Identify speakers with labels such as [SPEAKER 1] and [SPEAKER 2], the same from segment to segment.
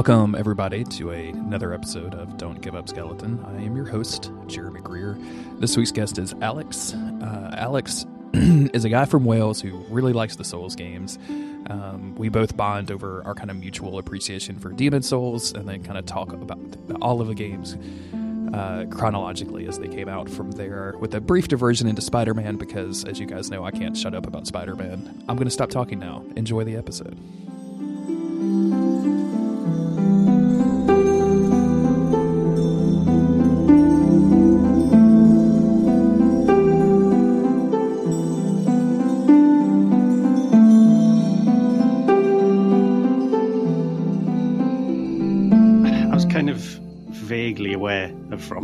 [SPEAKER 1] Welcome, everybody, to a, another episode of Don't Give Up Skeleton. I am your host, Jeremy Greer. This week's guest is Alex. Uh, Alex is a guy from Wales who really likes the Souls games. Um, we both bond over our kind of mutual appreciation for Demon's Souls and then kind of talk about all of the games uh, chronologically as they came out from there, with a brief diversion into Spider Man because, as you guys know, I can't shut up about Spider Man. I'm going to stop talking now. Enjoy the episode.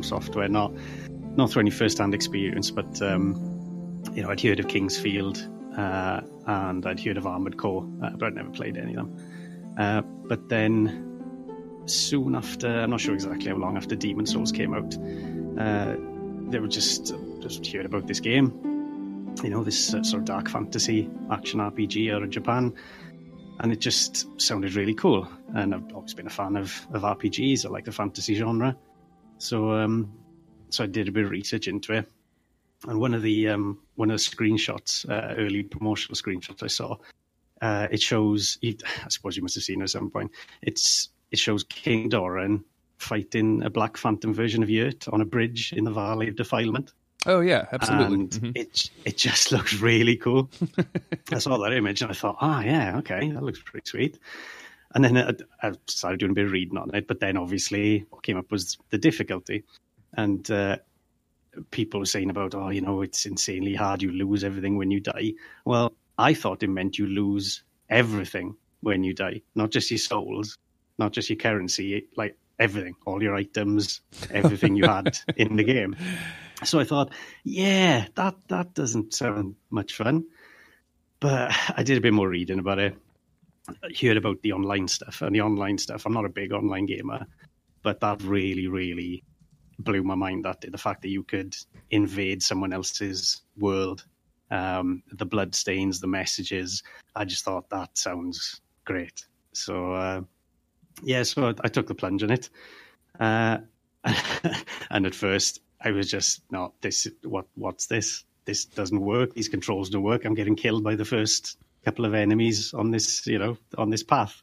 [SPEAKER 2] Software, not not through any first-hand experience, but um, you know, I'd heard of King's Field uh, and I'd heard of Armored Core, uh, but I'd never played any of them. Uh, but then soon after, I'm not sure exactly how long after Demon's Souls came out, uh, they were just just heard about this game. You know, this uh, sort of dark fantasy action RPG out of Japan and it just sounded really cool. And I've always been a fan of, of RPGs. I like the fantasy genre. So um, so I did a bit of research into it, and one of the um, one of the screenshots, uh, early promotional screenshots I saw, uh, it shows. I suppose you must have seen it at some point. It's it shows King Doran fighting a Black Phantom version of Yurt on a bridge in the Valley of Defilement.
[SPEAKER 1] Oh yeah, absolutely.
[SPEAKER 2] And mm-hmm. it it just looks really cool. I saw that image and I thought, ah, oh, yeah, okay, that looks pretty sweet. And then I, I, started doing a bit of reading on it, but then obviously what came up was the difficulty. And uh, people were saying about, oh, you know, it's insanely hard. You lose everything when you die. Well, I thought it meant you lose everything when you die, not just your souls, not just your currency, like everything, all your items, everything you had in the game. So I thought, yeah, that that doesn't sound much fun. But I did a bit more reading about it, heard about the online stuff and the online stuff. I'm not a big online gamer, but that really, really blew my mind. That the fact that you could invade someone else's world, um, the blood stains, the messages. I just thought that sounds great. So uh, yeah, so I, took the plunge in it, uh, and at first I was just not this. What what's this? This doesn't work. These controls don't work. I'm getting killed by the first couple of enemies on this, you know, on this path.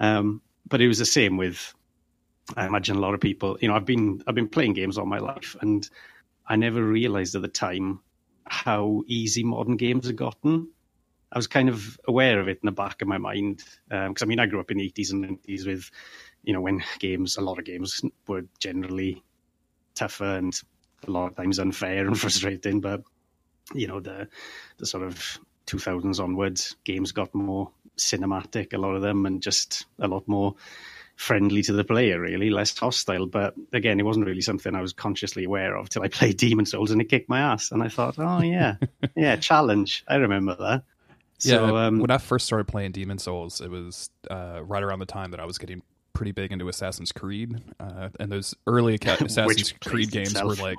[SPEAKER 2] Um, but it was the same with, I imagine a lot of people. You know, I've been I've been playing games all my life, and I never realized at the time how easy modern games have gotten. I was kind of aware of it in the back of my mind because um, I mean I grew up in the 80s and 90s with, you know, when games a lot of games were generally tougher and a lot of times unfair and frustrating, but you know the the sort of 2000s onwards, games got more cinematic, a lot of them, and just a lot more friendly to the player, really, less hostile. But again, it wasn't really something I was consciously aware of till I played Demon's Souls and it kicked my ass. And I thought, oh, yeah, yeah, challenge. I remember that.
[SPEAKER 1] So, yeah, um, when I first started playing Demon's Souls, it was uh, right around the time that I was getting pretty big into Assassin's Creed, uh, and those early Assassin's Creed games were like,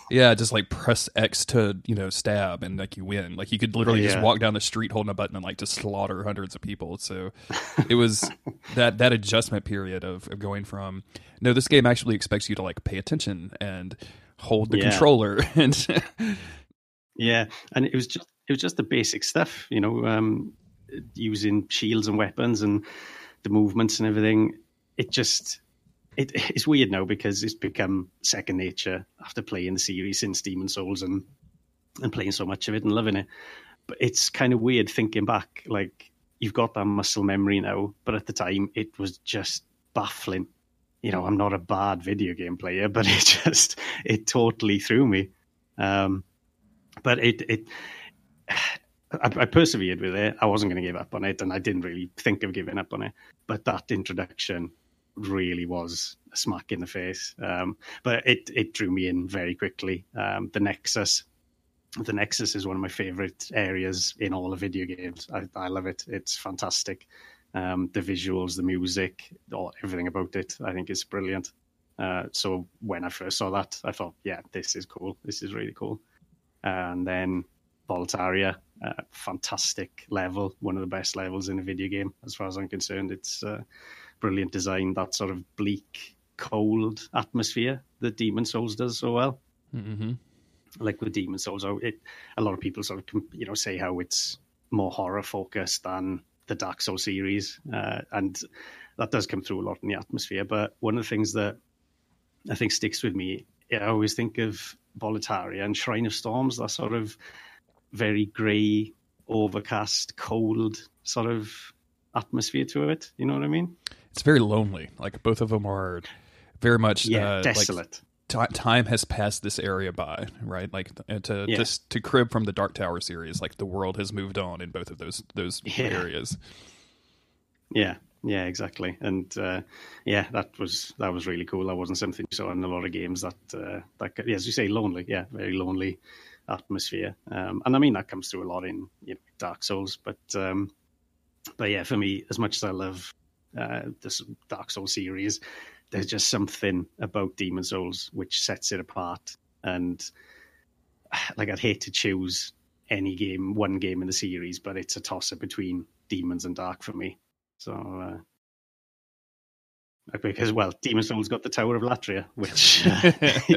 [SPEAKER 1] yeah, just like press X to you know stab and like you win. Like you could literally yeah. just walk down the street holding a button and like just slaughter hundreds of people. So it was that that adjustment period of, of going from no, this game actually expects you to like pay attention and hold the yeah. controller and
[SPEAKER 2] yeah, and it was just it was just the basic stuff, you know, um, using shields and weapons and the movements and everything it just it, it's weird now because it's become second nature after playing the series since Demon's Souls and and playing so much of it and loving it. But it's kind of weird thinking back, like you've got that muscle memory now, but at the time it was just baffling. You know, I'm not a bad video game player, but it just it totally threw me. Um, but it it I, persevered with it. I wasn't going to give up on it, and I didn't really think of giving up on it. But that introduction really was a smack in the face. Um, but it it drew me in very quickly. Um, the Nexus, the Nexus is one of my favorite areas in all the video games. I, I love it. It's fantastic. Um, the visuals, the music, all, everything about it, I think is brilliant. Uh, so when I first saw that, I thought, yeah, this is cool. This is really cool. And then Boletaria, uh, fantastic level, one of the best levels in a video game, as far as I'm concerned. It's uh, brilliant design, that sort of bleak, cold atmosphere that Demon's Souls does so well.
[SPEAKER 1] Mm-hmm.
[SPEAKER 2] Like with Demon's Souls, it, a lot of people sort of you know say how it's more horror focused than the Dark Souls series, uh, and that does come through a lot in the atmosphere. But one of the things that I think sticks with me, I always think of Boletaria and Shrine of Storms, that sort of very grey, overcast, cold sort of atmosphere to it. You know what I mean?
[SPEAKER 1] It's very lonely. Like both of them are very much
[SPEAKER 2] Yeah,
[SPEAKER 1] uh,
[SPEAKER 2] desolate.
[SPEAKER 1] Like, ti time has passed this area by, right? Like to
[SPEAKER 2] Yeah.
[SPEAKER 1] just to crib from the Dark Tower series, like the world has moved on in both of those those
[SPEAKER 2] Yeah.
[SPEAKER 1] areas.
[SPEAKER 2] Yeah, yeah, exactly. And uh, yeah, that was that was really cool. That wasn't something you saw in a lot of games. That uh, that yeah, as you say, lonely. Yeah, very lonely atmosphere. Um, and I mean that comes through a lot in you know, Dark Souls. But um, but yeah, for me, as much as I love uh, this Dark Souls series, there's just something about Demon's Souls which sets it apart. And like I'd hate to choose any game, one game in the series, but it's a toss up between Demons and Dark for me. So, uh, because well, Demon's Souls got the Tower of Latria, which uh,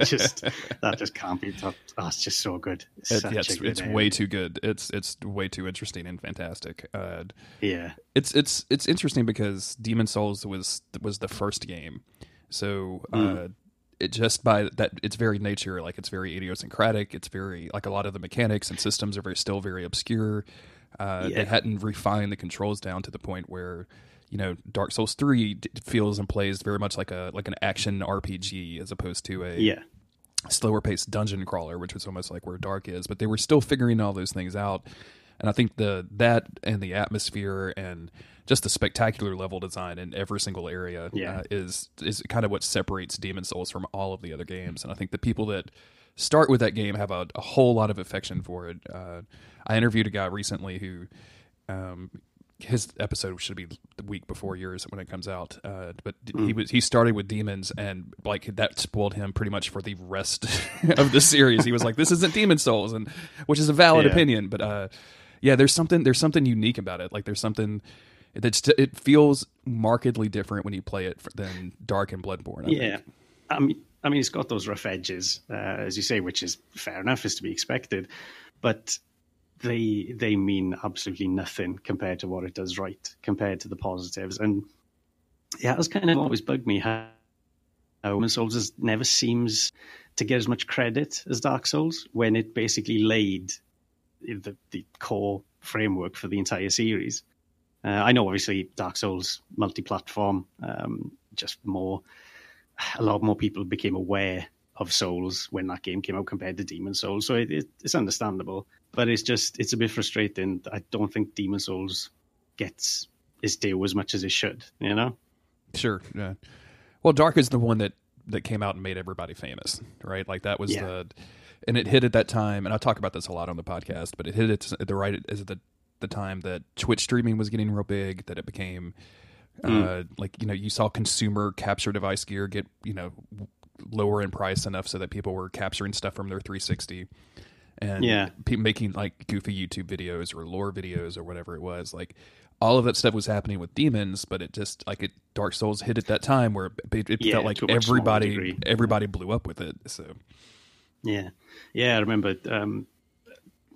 [SPEAKER 2] just that just can't be top. Oh, it's just so good. It's,
[SPEAKER 1] It- yeah, it's
[SPEAKER 2] good
[SPEAKER 1] it's way too good. It's it's way too interesting and fantastic. Uh,
[SPEAKER 2] yeah,
[SPEAKER 1] it's it's it's interesting because Demon's Souls was was the first game, so uh,
[SPEAKER 2] Mm.
[SPEAKER 1] it just by that its very nature, like it's very idiosyncratic. It's very like a lot of the mechanics and systems are very still very obscure. Uh,
[SPEAKER 2] Yeah.
[SPEAKER 1] They hadn't refined the controls down to the point where you know Dark Souls three feels and plays very much like a like an action RPG as opposed to a
[SPEAKER 2] yeah,
[SPEAKER 1] slower paced dungeon crawler, which was almost like where Dark is. But they were still figuring all those things out, and I think the that and the atmosphere and just the spectacular level design in every single area
[SPEAKER 2] Yeah.
[SPEAKER 1] uh, is is kind of what separates Demon's Souls from all of the other games. And I think the people that start with that game have a, a whole lot of affection for it. Uh, I interviewed a guy recently who. Um, his episode should be the week before yours when it comes out. Uh, but he was he started with demons and like that spoiled him pretty much for the rest of the series. He was like, "This isn't Demon's Souls," and which is a valid
[SPEAKER 2] Yeah.
[SPEAKER 1] opinion. But uh, yeah, there's something there's something unique about it. Like there's something that's it feels markedly different when you play it than Dark and Bloodborne. I
[SPEAKER 2] yeah.
[SPEAKER 1] think.
[SPEAKER 2] I mean, I mean, it's got those rough edges, uh, as you say, which is fair enough, is to be expected. But they they mean absolutely nothing compared to what it does right, compared to the positives. And yeah, it has kind of always bugged me how, Demon's Souls never seems to get as much credit as Dark Souls when it basically laid the, the core framework for the entire series. Uh, I know, obviously, Dark Souls multi-platform, um, just more. A lot more people became aware of Souls when that game came out compared to Demon's Souls, so it, it, it's understandable. But it's just it's a bit frustrating. I don't think Demon's Souls gets its due as much as it should. You know?
[SPEAKER 1] Sure. Yeah. Well, Dark is the one that that came out and made everybody famous, right? Like that was
[SPEAKER 2] Yeah.
[SPEAKER 1] the, and it hit at that time. And I talk about this a lot on the podcast, but it hit it at the right as the the time that Twitch streaming was getting real big. That it became, uh, like you know, you saw consumer capture device gear get you know lower in price enough so that people were capturing stuff from their 360 and
[SPEAKER 2] Yeah.
[SPEAKER 1] pe- making like goofy YouTube videos or lore videos or whatever it was. Like all of that stuff was happening with demons, but it just like it Dark Souls hit at that time where it, it
[SPEAKER 2] Yeah,
[SPEAKER 1] felt like
[SPEAKER 2] to a much smaller
[SPEAKER 1] everybody everybody blew up with it. So
[SPEAKER 2] Yeah, yeah. I remember um,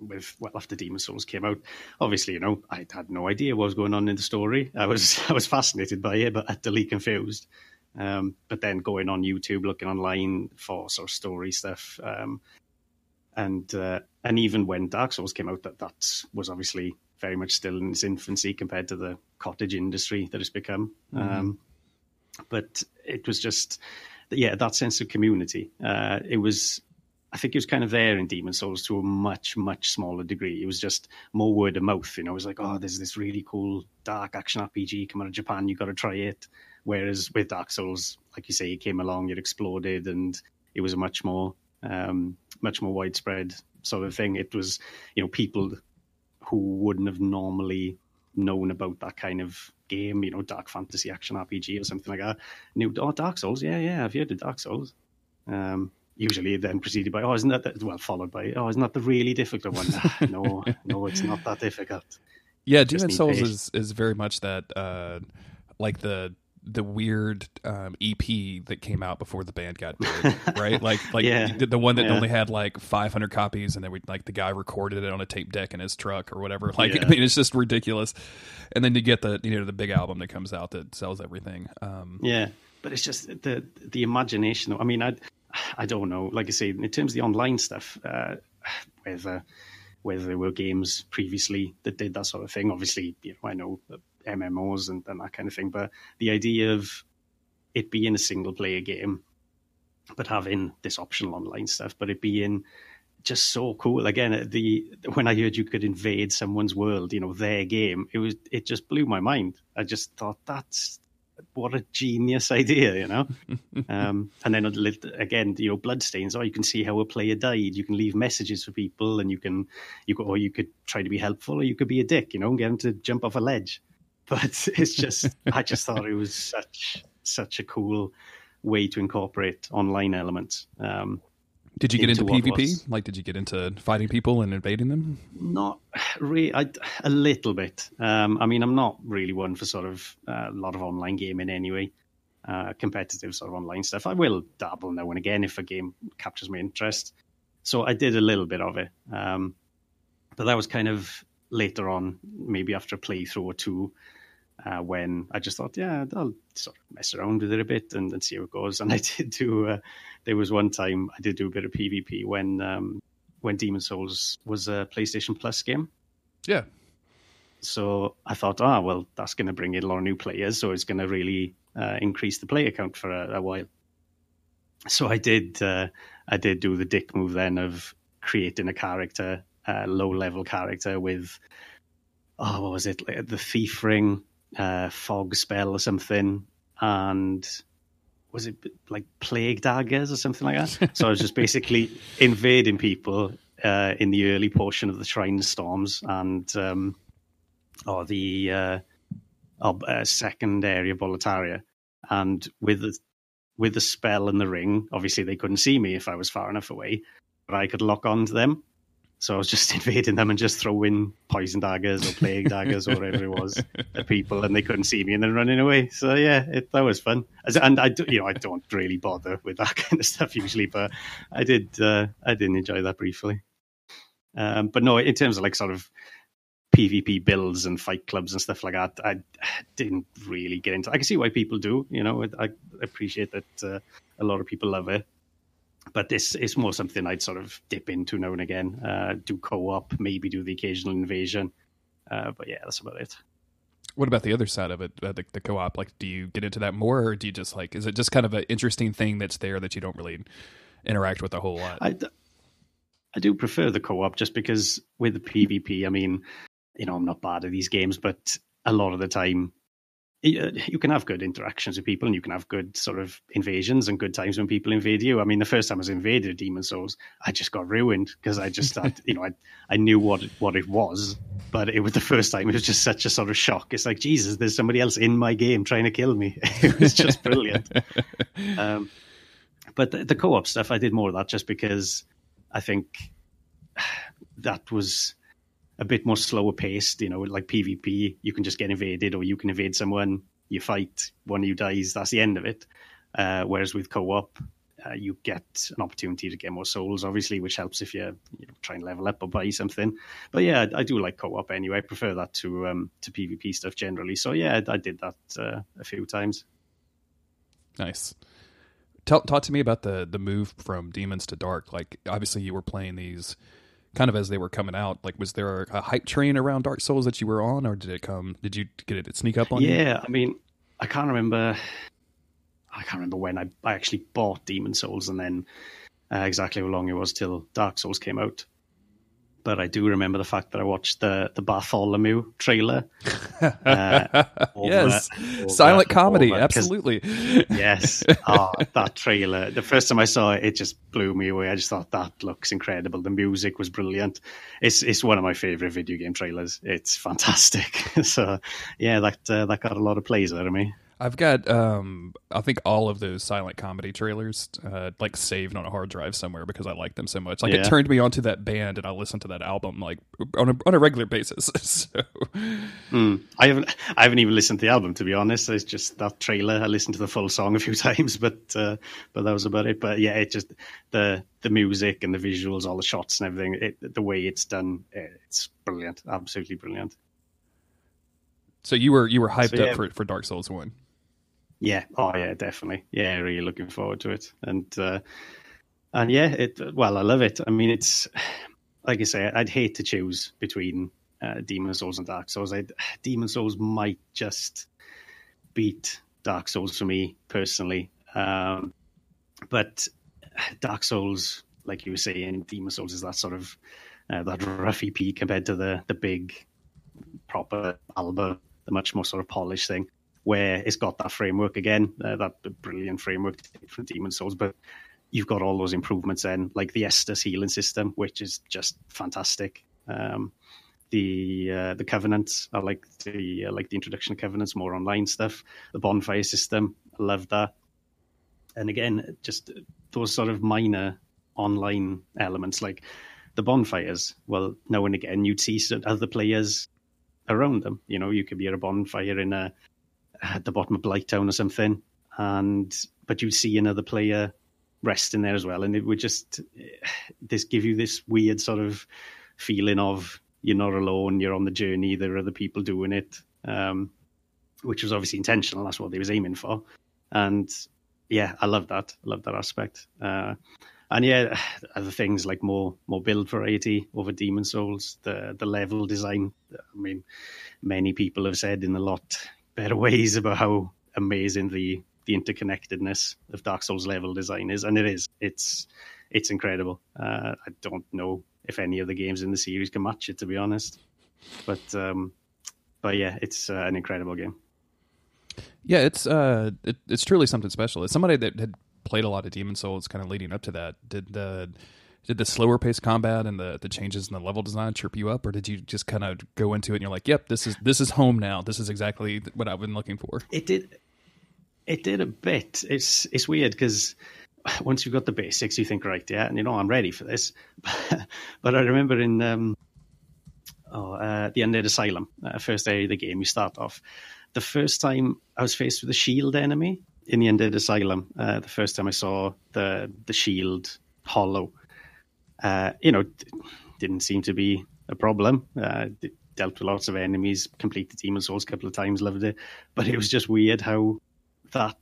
[SPEAKER 2] with well after Demon's Souls came out. Obviously, you know, I had no idea what was going on in the story. I was I was fascinated by it, but utterly confused. Um, but then going on YouTube, looking online for sort of story stuff, um, and uh, and even when Dark Souls came out, that that was obviously very much still in its infancy compared to the cottage industry that it's become. Um, but it was just, yeah, that sense of community. Uh, it was, I think it was kind of there in Demon's Souls to a much, much smaller degree. It was just more word of mouth. You know, it was like, oh, there's this really cool dark action RPG come out of Japan. You got to try it. Whereas with Dark Souls, like you say, it came along, it exploded, and it was a much more, um, much more widespread sort of thing. It was, you know, people who wouldn't have normally known about that kind of game, you know, dark fantasy action RPG or something like that. New oh, Dark Souls, yeah, yeah, I've heard of Dark Souls. Um, usually then preceded by, oh, isn't that, the, well, followed by, oh, isn't that the really difficult one? no, no, it's not that difficult.
[SPEAKER 1] Yeah, Demon's Souls is, is very much that, uh, like the the weird um, EP that came out before the band got big, right? Like, like yeah. the, one that yeah. only had like 500 copies, and then we like the guy recorded it on a tape deck in his truck or whatever. Like, yeah. I mean, it's just ridiculous. And then you get the you know the big album that comes out that sells everything. Um,
[SPEAKER 2] yeah, but it's just the the imagination. I mean, I I don't know. Like I say, in terms of the online stuff, uh, whether whether there were games previously that did that sort of thing. Obviously, you know, I know MMOs and, and that kind of thing. But the idea of it being a single player game, but having this optional online stuff, but it being just so cool. Again, the when I heard you could invade someone's world, you know, their game, it was it just blew my mind. I just thought that's what a genius idea, you know. um, and then again, you know, bloodstains. Oh, you can see how a player died. You can leave messages for people, and you can you could, or you could try to be helpful, or you could be a dick, you know, and get them to jump off a ledge but it's just I just thought it was such such a cool way to incorporate online elements. Um,
[SPEAKER 1] did you get into, into PvP? Was, like, did you get into fighting people and invading them?
[SPEAKER 2] Not really. I, a little bit. Um, I mean, I'm not really one for sort of uh, a lot of online gaming anyway. Uh, competitive sort of online stuff. I will dabble now and again if a game captures my interest. So I did a little bit of it, um, but that was kind of later on, maybe after a playthrough or two uh, when I just thought, yeah, I'll sort of mess around with it a bit and, and see how it goes. And I did do. Uh, there was one time I did do a bit of PvP when um, when Demon's Souls was a PlayStation Plus game.
[SPEAKER 1] Yeah.
[SPEAKER 2] So I thought, ah, oh, well, that's going to bring in a lot of new players, so it's going to really uh, increase the player count for a, a while. So I did. Uh, I did do the dick move then of creating a character, a low level character with oh, what was it? The thief ring uh, fog spell or something, and was it like plague daggers or something like that? so I was just basically invading people uh, in the early portion of the Shrine Storms and um, or the uh, uh, second area Boletaria, and with the, with the spell and the ring, obviously they couldn't see me if I was far enough away, but I could lock on to them. So I was just invading them and just throwing poison daggers or plague daggers or whatever it was at people, and they couldn't see me, and then running away. So yeah, it, that was fun. And I, do, you know, I don't really bother with that kind of stuff usually, but I did, uh, I did enjoy that briefly. Um, but no, in terms of like sort of PvP builds and fight clubs and stuff like that, I didn't really get into. I can see why people do. You know, I, I appreciate that uh, a lot of people love it but this is more something I'd sort of dip into now and again. Uh, do co-op, maybe do the occasional invasion, uh, but yeah, that's about it.
[SPEAKER 1] What about the other side of it, uh, the, the, co-op? Like, do you get into that more, or do you just like? Is it just kind of an interesting thing that's there that you don't really interact with a whole lot?
[SPEAKER 2] I, I do prefer the co-op just because with the PvP, I mean, you know, I'm not bad at these games, but a lot of the time you can have good interactions with people and you can have good sort of invasions and good times when people invade you. I mean, the first time I was invaded Demon's Souls, I just got ruined because I just thought, you know, I, I knew what what it was, but it was the first time. It was just such a sort of shock. It's like, Jesus, there's somebody else in my game trying to kill me. it was just brilliant. um, but the, the co-op stuff, I did more of that just because I think that was a bit more slower paced. You know, like PvP, you can just get invaded or you can invade someone, you fight, one of you dies, that's the end of it. Uh, whereas with co-op, uh, you get an opportunity to get more souls, obviously, which helps if you're you know, trying to level up or buy something. But yeah, I, I do like co-op anyway. I prefer that to um, to PvP stuff generally. So yeah, I, I did that uh, a few times.
[SPEAKER 1] Nice. Tell, talk to me about the the move from demons to dark. Like, obviously, you were playing these kind of as they were coming out like was there a hype train around dark souls that you were on or did it come did you get it sneak up on
[SPEAKER 2] yeah,
[SPEAKER 1] you?
[SPEAKER 2] Yeah i mean i can't remember i can't remember when i, I actually bought demon's souls and then uh, exactly how long it was till dark souls came out but I do remember the fact that I watched the the Bartholomew trailer.
[SPEAKER 1] Uh, yes, over, silent comedy, over, absolutely.
[SPEAKER 2] Yes, oh, that trailer. The first time I saw it, it just blew me away. I just thought that looks incredible. The music was brilliant. It's it's one of my favorite video game trailers. It's fantastic. so yeah, that uh, that got a lot of plays out of me.
[SPEAKER 1] I've got um I think all of those silent comedy trailers uh like saved on a hard drive somewhere because I like them so much. Like
[SPEAKER 2] Yeah.
[SPEAKER 1] it turned me onto that band and I listened to that album like on a on a regular basis. so
[SPEAKER 2] Mm. I haven't I haven't even listened to the album to be honest. It's just that trailer. I listened to the full song a few times, but uh, but that was about it. But yeah, it just the the music and the visuals, all the shots and everything. It, the way it's done, it's brilliant. Absolutely brilliant.
[SPEAKER 1] so you were you were hyped
[SPEAKER 2] So, yeah.
[SPEAKER 1] up for for Dark Souls 1.
[SPEAKER 2] Yeah. Oh yeah, definitely. Yeah, really looking forward to it. And uh, and yeah, it well, I love it. I mean, it's like I say, I'd hate to choose between uh, Demon's Souls and Dark Souls. I'd, Demon's Souls might just beat Dark Souls for me personally. Um, but Dark Souls, like you were saying, Demon's Souls is that sort of uh, that rough EP compared to the the big proper Alba, the much more sort of polished thing, where it's got that framework again, uh, that brilliant framework from Demon's Souls, but you've got all those improvements in, like the Estus healing system, which is just fantastic. Um, the uh, the covenants, I like the uh, like the introduction of covenants, more online stuff. The bonfire system, I love that. And again, just those sort of minor online elements, like the bonfires. Well, now and again, you'd see other players around them. You know, you could be at a bonfire in a at the bottom of Blighttown or something, and but you'd see another player resting there as well, and it would just this give you this weird sort of feeling of you're not alone, you're on the journey, there are other people doing it, um, which was obviously intentional. That's what they was aiming for, and yeah, I love that. I love that aspect. Uh, and yeah, other things like more more build variety over Demon's Souls, the the level design. I mean, many people have said in a lot better ways about how amazing the the interconnectedness of Dark Souls level design is, and it is. It's it's incredible. Uh, I don't know if any of the games in the series can match it, to be honest. But um, but yeah, it's uh, an incredible game.
[SPEAKER 1] Yeah, it's uh, it, it's truly something special. As somebody that had played a lot of Demon's Souls, kind of leading up to that, did the did the slower paced combat and the the changes in the level design trip you up, or did you just kind of go into it and you're like, "Yep, this is this is home now. This is exactly what I've been looking for."
[SPEAKER 2] It did. It did a bit. It's it's weird because once you've got the basics, you think, right, yeah, and you know, I'm ready for this. but I remember in um, oh, uh, the Undead Asylum, uh, first area of the game, you start off. The first time I was faced with a shield enemy in the Undead Asylum, uh, the first time I saw the the shield hollow, uh, you know, d- didn't seem to be a problem. Uh, d- dealt with lots of enemies, completed Demon's Souls a couple of times, loved it. But it was just weird how that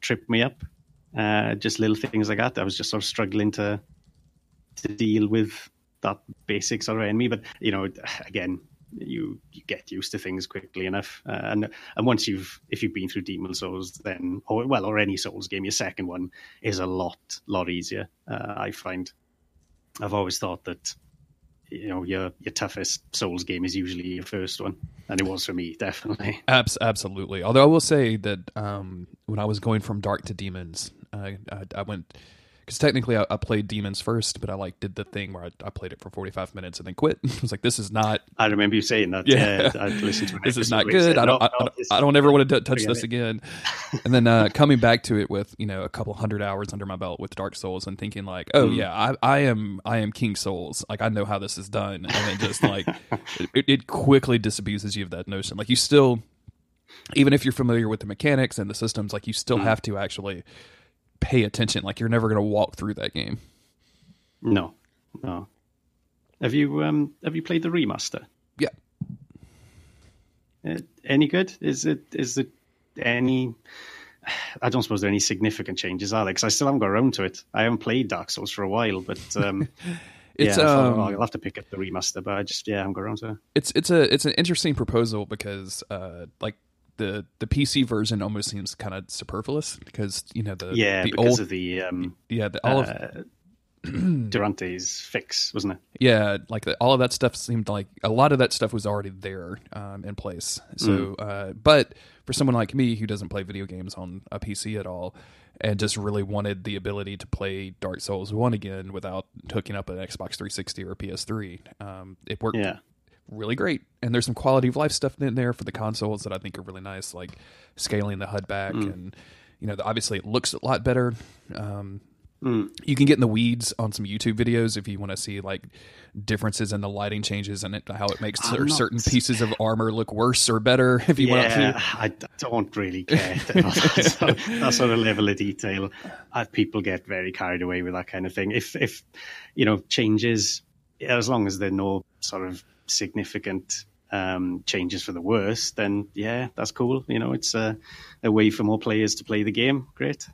[SPEAKER 2] tripped me up. Uh, just little things like that. I was just sort of struggling to to deal with that basic sort of enemy. But you know, again, you you get used to things quickly enough. Uh, and and once you've if you've been through Demon's Souls, then or well, or any Souls game, your second one is a lot lot easier. Uh, I find. I've always thought that you know your your toughest Souls game is usually your first one, and it was for me definitely.
[SPEAKER 1] Abs- absolutely. Although I will say that um, when I was going from dark to demons, I, I, I went because technically I, I played demons first, but I like did the thing where I, I played it for forty five minutes and then quit. I was like, this is not.
[SPEAKER 2] I remember you saying that.
[SPEAKER 1] Yeah.
[SPEAKER 2] Yeah, I listened to
[SPEAKER 1] This is not good.
[SPEAKER 2] said,
[SPEAKER 1] I don't.
[SPEAKER 2] "No,
[SPEAKER 1] I, don't- I don't ever want to touch this
[SPEAKER 2] it."
[SPEAKER 1] again. And then uh, coming back to it with you know a couple hundred hours under my belt with Dark Souls and thinking like, oh
[SPEAKER 2] Mm.
[SPEAKER 1] yeah, I, I am I am King Souls. Like I know how this is done, and then just like it, it quickly disabuses you of that notion. Like you still, even if you're familiar with the mechanics and the systems, like you still
[SPEAKER 2] Mm.
[SPEAKER 1] have to actually pay attention. Like you're never going to walk through that game.
[SPEAKER 2] No, no. Have you um have you played the remaster?
[SPEAKER 1] Yeah.
[SPEAKER 2] Uh, any good? Is it is it any? I don't suppose there are any significant changes, are there? Because I still haven't got around to it. I haven't played Dark Souls for a while, but um,
[SPEAKER 1] It's
[SPEAKER 2] yeah, thought,
[SPEAKER 1] um,
[SPEAKER 2] I'll have to pick up the remaster. But I just yeah, I haven't got around to it.
[SPEAKER 1] it's it's a it's an interesting proposal because uh like the the PC version almost seems kind of superfluous because you know the
[SPEAKER 2] Yeah,
[SPEAKER 1] the
[SPEAKER 2] because
[SPEAKER 1] old
[SPEAKER 2] of the um,
[SPEAKER 1] yeah the, all of
[SPEAKER 2] uh, Durante's fix, wasn't it?
[SPEAKER 1] yeah like the, all of that stuff seemed like a lot of that stuff was already there um, in place so uh, but for someone like me who doesn't play video games on a PC at all and just really wanted the ability to play Dark Souls 1 again without hooking up an Xbox 360 or PS3 um, it worked
[SPEAKER 2] Yeah.
[SPEAKER 1] Really great. And there's some quality of life stuff in there for the consoles that I think are really nice, like scaling the HUD back
[SPEAKER 2] Mm.
[SPEAKER 1] and you know, obviously it looks a lot better. Um,
[SPEAKER 2] Mm.
[SPEAKER 1] you can get in the weeds on some YouTube videos if you want to see like differences in the lighting changes and it, how it makes
[SPEAKER 2] I'm
[SPEAKER 1] cer-
[SPEAKER 2] not-
[SPEAKER 1] certain pieces of armor look worse or better. If you want
[SPEAKER 2] yeah,
[SPEAKER 1] to,
[SPEAKER 2] I don't really care. that, sort of, that sort of level of detail. Uh, people get very carried away with that kind of thing. If, if you know, changes, as long as there are no sort of significant um, changes for the worse, then yeah, that's cool. You know, it's a, a way for more players to play the game. Great.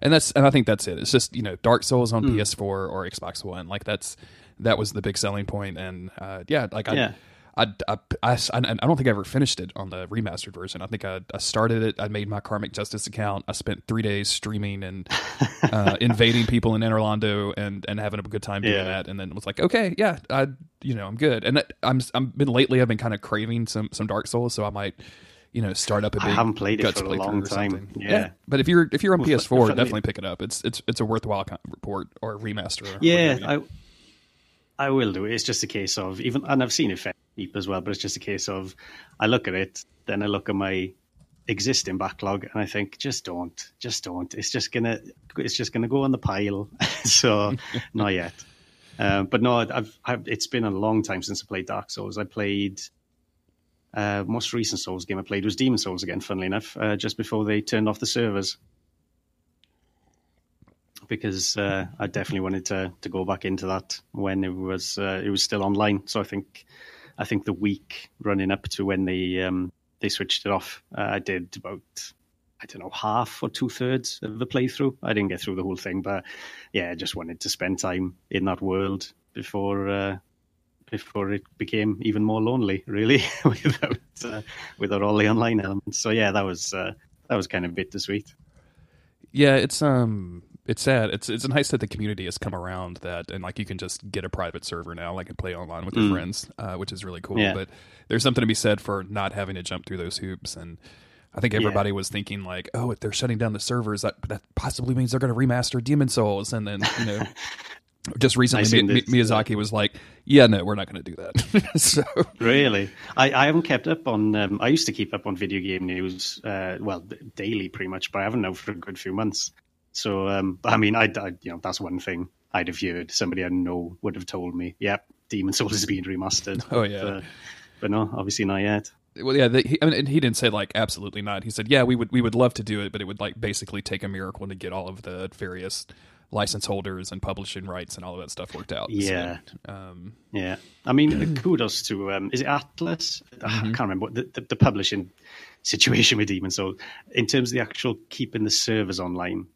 [SPEAKER 1] and that's and I think that's it. It's just you know Dark Souls on PS4 or Xbox One. Like that's that was the big selling point. And uh, yeah, like I,
[SPEAKER 2] Yeah.
[SPEAKER 1] I, I, I, I don't think I ever finished it on the remastered version. I think I, I started it. I made my Karmic Justice account. I spent three days streaming and uh, invading people in Anor Londo and, and having a good time doing
[SPEAKER 2] Yeah.
[SPEAKER 1] that. And then was like, okay, yeah, I, you know, I'm good. And I'm, I'm been lately. I've been kind of craving some, some Dark Souls, so I might, you know, start up a
[SPEAKER 2] I
[SPEAKER 1] big.
[SPEAKER 2] haven't played it for a long time.
[SPEAKER 1] something.
[SPEAKER 2] Yeah.
[SPEAKER 1] but if you're if you're on
[SPEAKER 2] Well,
[SPEAKER 1] PS4,
[SPEAKER 2] funny-
[SPEAKER 1] definitely pick it up. It's it's it's a worthwhile report or remaster. Or
[SPEAKER 2] Yeah. I I will do it. It's just a case of even, and I've seen it deep as well. But it's just a case of I look at it, then I look at my existing backlog, and I think just don't, just don't. It's just gonna, it's just gonna go on the pile. so not yet. Um, but no, I've, I've, it's been a long time since I played Dark Souls. I played. Uh, most recent Souls game I played was Demon's Souls again. Funnily enough, uh, just before they turned off the servers because uh, I definitely wanted to to go back into that when it was uh, it was still online. So I think I think the week running up to when they um, they switched it off, uh, I did about I don't know half or two thirds of the playthrough. I didn't get through the whole thing, but yeah, I just wanted to spend time in that world before. Uh, before it became even more lonely, really, without uh, without all the online elements. So yeah, that was uh, that was kind of bittersweet.
[SPEAKER 1] Yeah, it's um it's sad. It's it's nice that the community has come around that and like you can just get a private server now, like and play online with your
[SPEAKER 2] Mm.
[SPEAKER 1] friends, uh, which is really cool.
[SPEAKER 2] Yeah.
[SPEAKER 1] But there's something to be said for not having to jump through those hoops and I think everybody was thinking like, oh, if they're shutting down the servers, that that possibly means they're going to remaster Demon's Souls, and then you know, just recently Mi- Mi- Miyazaki was like, yeah, no, we're not going to do that. so
[SPEAKER 2] Really, I, I haven't kept up on. Um, I used to keep up on video game news, uh, well, daily pretty much, but I haven't now for a good few months. So, um, I mean, I, I, you know, that's one thing I'd have heard. Somebody I know would have told me, "Yep, Demon's Souls is being remastered."
[SPEAKER 1] Oh, yeah.
[SPEAKER 2] but, but no, obviously not yet.
[SPEAKER 1] well, yeah, they, he, I mean, and he didn't say like absolutely not. He said, yeah, we would we would love to do it, but it would like basically take a miracle to get all of the various license holders and publishing rights and all of that stuff worked out. So,
[SPEAKER 2] Yeah.
[SPEAKER 1] um,
[SPEAKER 2] Yeah, I mean, kudos to um, is it Atlus? Ah, I can't remember the, the, the publishing situation with Demon's Souls in terms of the actual keeping the servers online.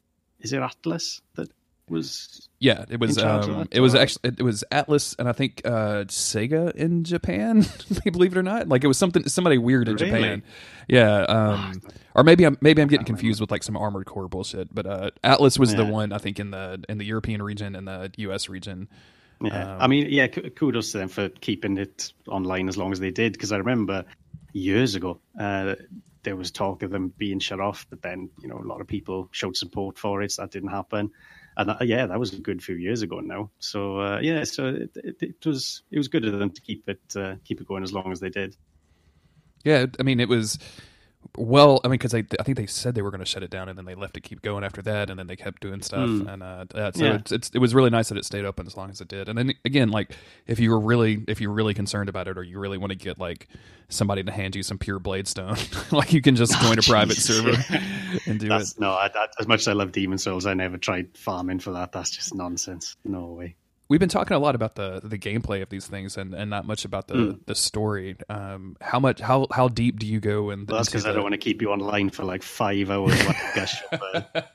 [SPEAKER 2] Is it Atlus that was?
[SPEAKER 1] yeah, it was
[SPEAKER 2] In charge of
[SPEAKER 1] um, it was actually it was Atlus and I think uh, Sega in Japan. believe it or not, like it was something somebody weird in
[SPEAKER 2] Really?
[SPEAKER 1] Japan. Yeah, um, or maybe I'm maybe I'm getting confused with like some Armored Core bullshit. But uh, Atlus was the one I think in the in the European region and the U.S. region.
[SPEAKER 2] Yeah,
[SPEAKER 1] Um,
[SPEAKER 2] I mean, yeah, kudos to them for keeping it online as long as they did. Because I remember years ago uh, there was talk of them being shut off, but then you know a lot of people showed support for it. So that didn't happen, and that, yeah, that was a good few years ago now. So uh, yeah, so it, it, it was it was good of them to keep it uh, keep it going as long as they did.
[SPEAKER 1] Yeah, I mean, it was well. I mean, because I think they said they were going to shut it down, and then they left it keep going after that, and then they kept doing stuff,
[SPEAKER 2] Mm.
[SPEAKER 1] and uh, so
[SPEAKER 2] Yeah.
[SPEAKER 1] it's, it's it was really nice that it stayed open as long as it did. And then again, like if you were really if you're really concerned about it, or you really want to get like somebody to hand you some pure blade stone, like you can just join a private server and do it.
[SPEAKER 2] That's no, I, that, as much as I love Demon's Souls, I never tried farming for that. That's just nonsense. No way.
[SPEAKER 1] We've been talking a lot about the the gameplay of these things, and, and not much about the
[SPEAKER 2] Mm.
[SPEAKER 1] the story. Um, how much how how deep do you go in?
[SPEAKER 2] Well, that's because I don't want to keep you online for like five hours. Like, gush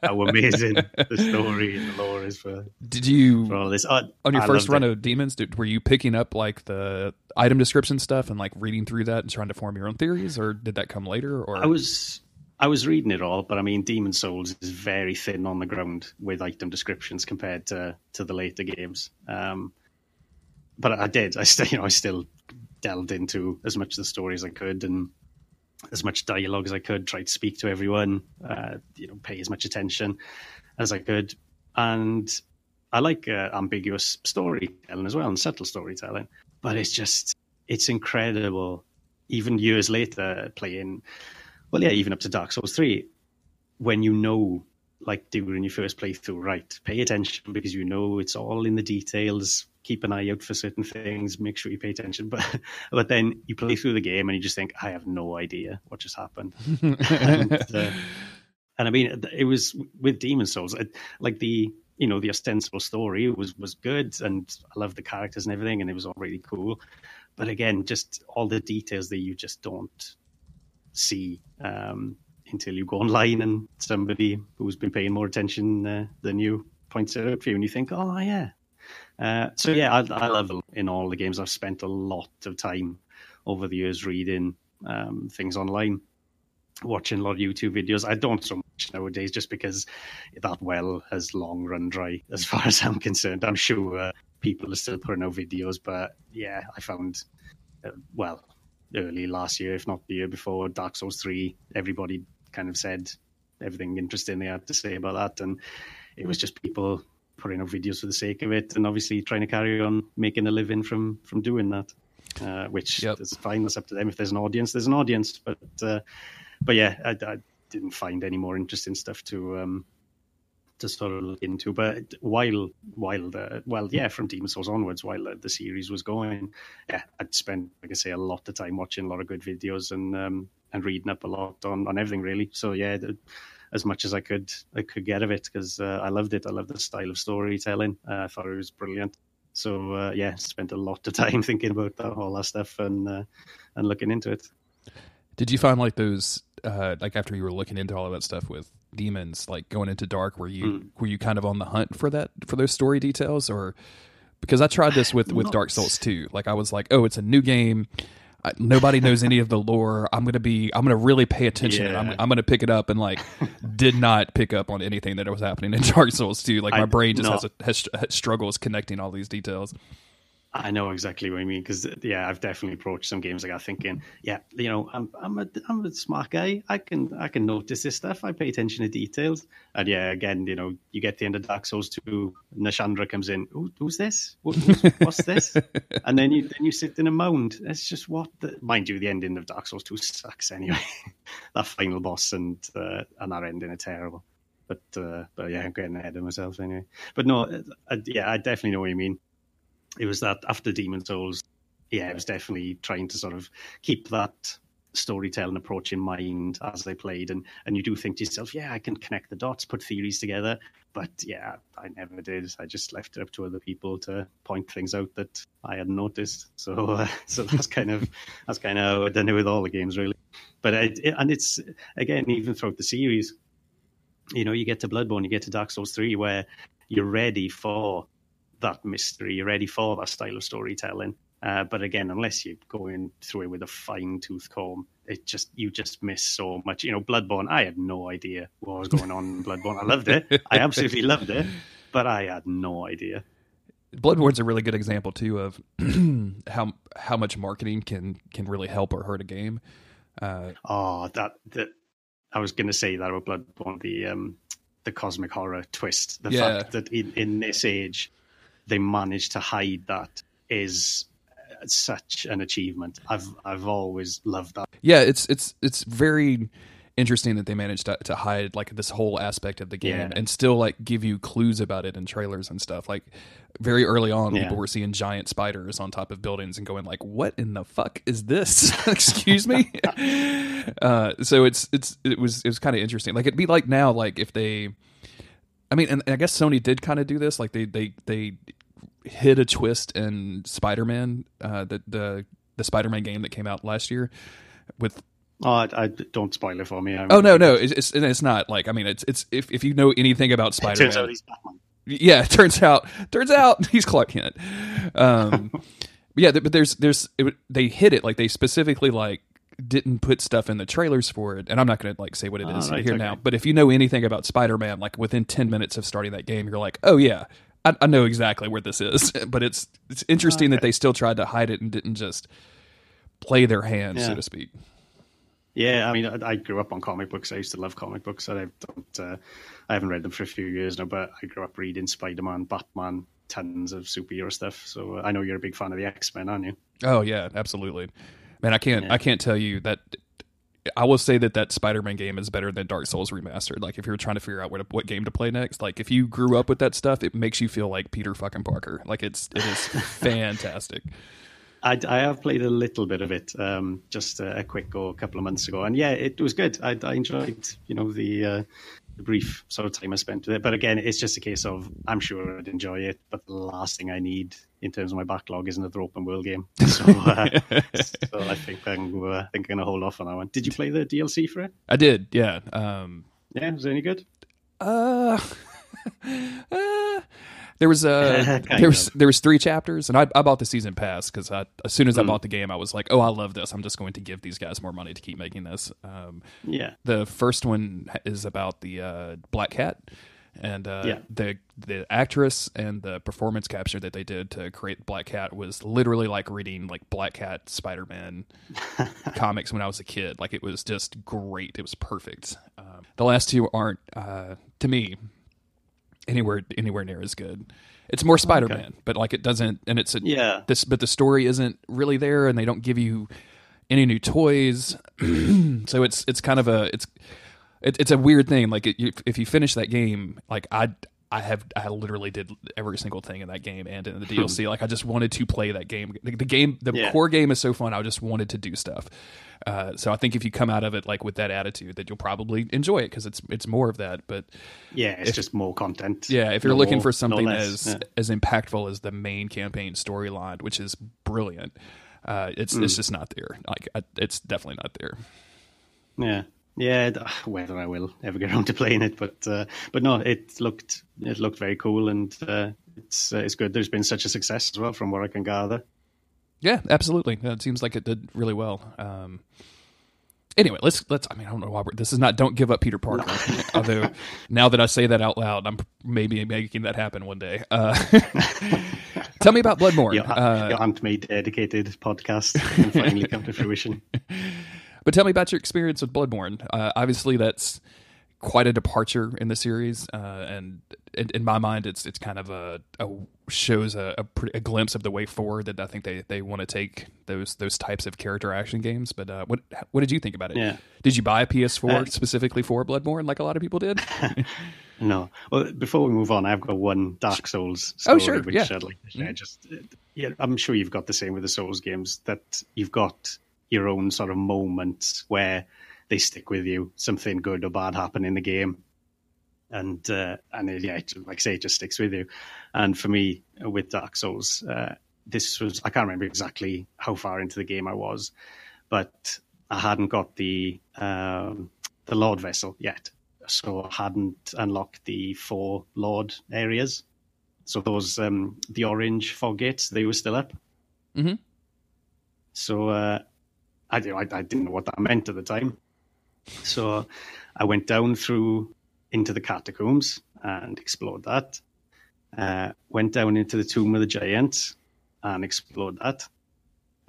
[SPEAKER 2] how amazing the story and the lore is for,
[SPEAKER 1] Did you
[SPEAKER 2] for all this. I,
[SPEAKER 1] on your
[SPEAKER 2] I
[SPEAKER 1] first run
[SPEAKER 2] it.
[SPEAKER 1] of demons did, were you picking up like the item description stuff and like reading through that and trying to form your own theories or did that come later or
[SPEAKER 2] I was I was reading it all, but I mean, Demon's Souls is very thin on the ground with item descriptions compared to to the later games. Um, but I did. I still, you know, I still delved into as much of the story as I could and as much dialogue as I could. Tried to speak to everyone. Uh, you know, pay as much attention as I could, and I like uh, ambiguous storytelling as well and subtle storytelling. But it's just it's incredible. Even years later, playing, well, yeah, even up to Dark Souls three, when you know, like during your first playthrough, right, pay attention because you know it's all in the details. Keep an eye out for certain things. Make sure you pay attention. But but then you play through the game and you just think, I have no idea what just happened. and, uh, and I mean, it was with Demon's Souls, like the you know the ostensible story was was good, and I love the characters and everything, and it was all really cool. But again, just all the details that you just don't see um, until you go online and somebody who's been paying more attention uh, than you points it out for you, and you think, oh yeah. Uh, so yeah, I, I love in all the games. I've spent a lot of time over the years reading um, things online watching a lot of YouTube videos. I don't so much nowadays just because that well has long run dry as far as I'm concerned. I'm sure people are still putting out videos, but yeah, I found, uh, well, early last year, if not the year before, Dark Souls 3, everybody kind of said everything interesting they had to say about that. And it was just people putting up videos for the sake of it and obviously trying to carry on making a living from, from doing that. Uh, which yep. is fine. That's up to them. If there's an audience, there's an audience. But uh, but yeah, I, I, didn't find any more interesting stuff to um, to sort of look into. But while while the well, yeah, from Demon's Souls onwards, while the, the series was going, yeah, I'd spent like I say a lot of time watching a lot of good videos and um, and reading up a lot on on everything really. So yeah. The, as much as I could, I could get of it because uh, I loved it. I loved the style of storytelling. Uh, I thought it was brilliant. So uh, yeah, spent a lot of time thinking about that all that stuff and uh, and looking into it.
[SPEAKER 1] Did you find like those uh, like after you were looking into all of that stuff with demons, like going into dark, were you mm. were you kind of on the hunt for that for those story details, or because I tried this with with Dark Souls too. Like I was like, oh, it's a new game. I, nobody knows any of the lore. I'm gonna be. I'm gonna really pay attention. Yeah. I'm, I'm gonna pick it up and like did not pick up on anything that was happening in Dark Souls 2. Like my I, brain just no. has, a, has, has struggles connecting all these details.
[SPEAKER 2] I know exactly what I mean because yeah, I've definitely approached some games like that thinking, yeah, you know, I'm I'm a I'm a smart guy. I can I can notice this stuff. I pay attention to details. And yeah, again, you know, you get the end of Dark Souls two, Nashandra comes in. Who's this? What, what's this? and then you then you sit in a mound. It's just what the, mind you, the ending of Dark Souls two sucks anyway. that final boss and uh, and that ending are terrible. But uh, but yeah, I'm getting ahead of myself anyway. But no, uh, yeah, I definitely know what you mean it was that after Demon's Souls, yeah, it was definitely trying to sort of keep that storytelling approach in mind as they played. And and you do think to yourself yeah i can connect the dots put theories together. But yeah i never did. I just left it up to other people to point things out that i hadn't noticed. So uh, so that's kind of that's kind of how i done it with all the games really. But it, it, and it's again even throughout the series you know you get to bloodborne you get to dark souls 3 where you're ready for that mystery. You're ready for that style of storytelling. Uh, but again, unless you're going through it with a fine tooth comb, it just you just miss so much. You know, Bloodborne. I had no idea what was going on in Bloodborne. I loved it. I absolutely loved it, but I had no idea.
[SPEAKER 1] Bloodborne's a really good example too of how how much marketing can can really help or hurt a game.
[SPEAKER 2] Uh, oh, that that I was going to say that about Bloodborne, the um, the cosmic horror twist, the yeah. fact that in, in this age they managed to hide that is such an achievement. I've I've always loved that.
[SPEAKER 1] Yeah, it's it's it's very interesting that they managed to, to hide like this whole aspect of the game yeah. and still like give you clues about it in trailers and stuff. Like very early on, yeah. people were seeing giant spiders on top of buildings and going like, "What in the fuck is this?" Excuse me. uh, so it's it's it was it was kind of interesting. Like it'd be like now, like if they I mean, and I guess Sony did kind of do this. Like they they they hit a twist in Spider Man, uh, the the the Spider Man game that came out last year with.
[SPEAKER 2] Oh, I, I don't spoil it for me.
[SPEAKER 1] I'm oh no, no, it's, it's it's not like I mean it's it's if if you know anything about Spider Man. Yeah, it turns out turns out he's Clark Kent. Um, yeah, but there's there's it, they hit it like they specifically like didn't put stuff in the trailers for it, and I'm not going to like say what it is right, here okay. now. But if you know anything about Spider-Man, like within 10 minutes of starting that game, you're like, oh yeah, I, I know exactly where this is. but it's it's interesting okay. that they still tried to hide it and didn't just play their hand, yeah. so to speak.
[SPEAKER 2] Yeah, I mean, I, I, grew up on comic books. I used to love comic books. I don't, uh, I haven't read them for a few years now, but I grew up reading Spider Man, Batman, tons of superhero stuff. So uh, I know you're a big fan of the X Men, aren't you?
[SPEAKER 1] Oh yeah, absolutely. Man, I can't, yeah. I can't tell you that. I will say that that Spider-Man game is better than Dark Souls remastered. Like if you're trying to figure out what what game to play next, like if you grew up with that stuff, it makes you feel like Peter fucking Parker. Like it's it is fantastic.
[SPEAKER 2] I, I have played a little bit of it, um, just a, a, quick go a couple of months ago, and yeah, it was good. I, I enjoyed, you know, the, uh, the brief sort of time I spent with it. But again, it's just a case of I'm sure I'd enjoy it, but the last thing I need in terms of my backlog is another open world game. So, uh, so I think I'm, uh, I think I'm gonna hold off on that one. Did you play the DLC for it?
[SPEAKER 1] I did. Yeah. Um,
[SPEAKER 2] yeah. Was it any good?
[SPEAKER 1] Uh. uh there was a there was there was three chapters, and I, I bought the season pass because as soon as I mm. bought the game, I was like, oh, I love this. I'm just going to give these guys more money to keep making this. Um,
[SPEAKER 2] yeah.
[SPEAKER 1] The first one is about the uh, Black Cat, and uh, yeah. the the actress and the performance capture that they did to create Black Cat was literally like reading like Black Cat Spider Man comics when I was a kid. Like it was just great. It was perfect. Um, the last two aren't uh, to me anywhere anywhere near as good. It's more Spider Man, okay. but like it doesn't, and it's a,
[SPEAKER 2] yeah.
[SPEAKER 1] This, but the story isn't really there, and they don't give you any new toys. so it's it's kind of a it's it, it's a weird thing. Like it, you, if you finish that game, like I I have I literally did every single thing in that game and in the DLC. like I just wanted to play that game. The, the game, the yeah. core game is so fun. I just wanted to do stuff. Uh, so I think if you come out of it like with that attitude, that you'll probably enjoy it because it's it's more of that. But
[SPEAKER 2] yeah, it's if, just more content.
[SPEAKER 1] Yeah, if you're no looking more, for something no as yeah. as impactful as the main campaign storyline, which is brilliant, uh, it's mm. it's just not there. Like I, it's definitely not there.
[SPEAKER 2] Yeah. Yeah, whether I will ever get around to playing it, but uh, but no, it looked it looked very cool and uh, it's uh, it's good. There's been such a success as well, from what I can gather.
[SPEAKER 1] Yeah, absolutely. It seems like it did really well. Um, anyway, let's let's. I mean, I don't know, Robert. This is not. Don't give up Peter Parker. No. Although now that I say that out loud, I'm maybe making that happen one day. Uh, tell me about Bloodborne.
[SPEAKER 2] Your, uh, your Aunt May dedicated podcast can finally come to fruition.
[SPEAKER 1] But tell me about your experience with Bloodborne. Uh, obviously, that's quite a departure in the series, uh, and in, in, my mind, it's it's kind of a, a shows a, a, a, glimpse of the way forward that I think they, they want to take those those types of character action games. But uh, what what did you think about it?
[SPEAKER 2] Yeah.
[SPEAKER 1] Did you buy a PS4 uh, specifically for Bloodborne, like a lot of people did?
[SPEAKER 2] no. Well, before we move on, I've got one Dark Souls. Story,
[SPEAKER 1] oh, sure.
[SPEAKER 2] Which
[SPEAKER 1] yeah.
[SPEAKER 2] I'd like to share. Mm-hmm. Just yeah, I'm sure you've got the same with the Souls games that you've got your own sort of moments where they stick with you. Something good or bad happen in the game, and uh, and it, yeah, like I say, it just sticks with you. And for me, with Dark Souls, uh, this was I can't remember exactly how far into the game I was, but I hadn't got the um, the Lord vessel yet, so I hadn't unlocked the four Lord areas. So those um, the orange fog gates, they were still up.
[SPEAKER 1] Mm-hmm.
[SPEAKER 2] So uh, I, I, I didn't know what that meant at the time. So I went down through into the catacombs and explored that. Uh, went down into the tomb of the giants and explored that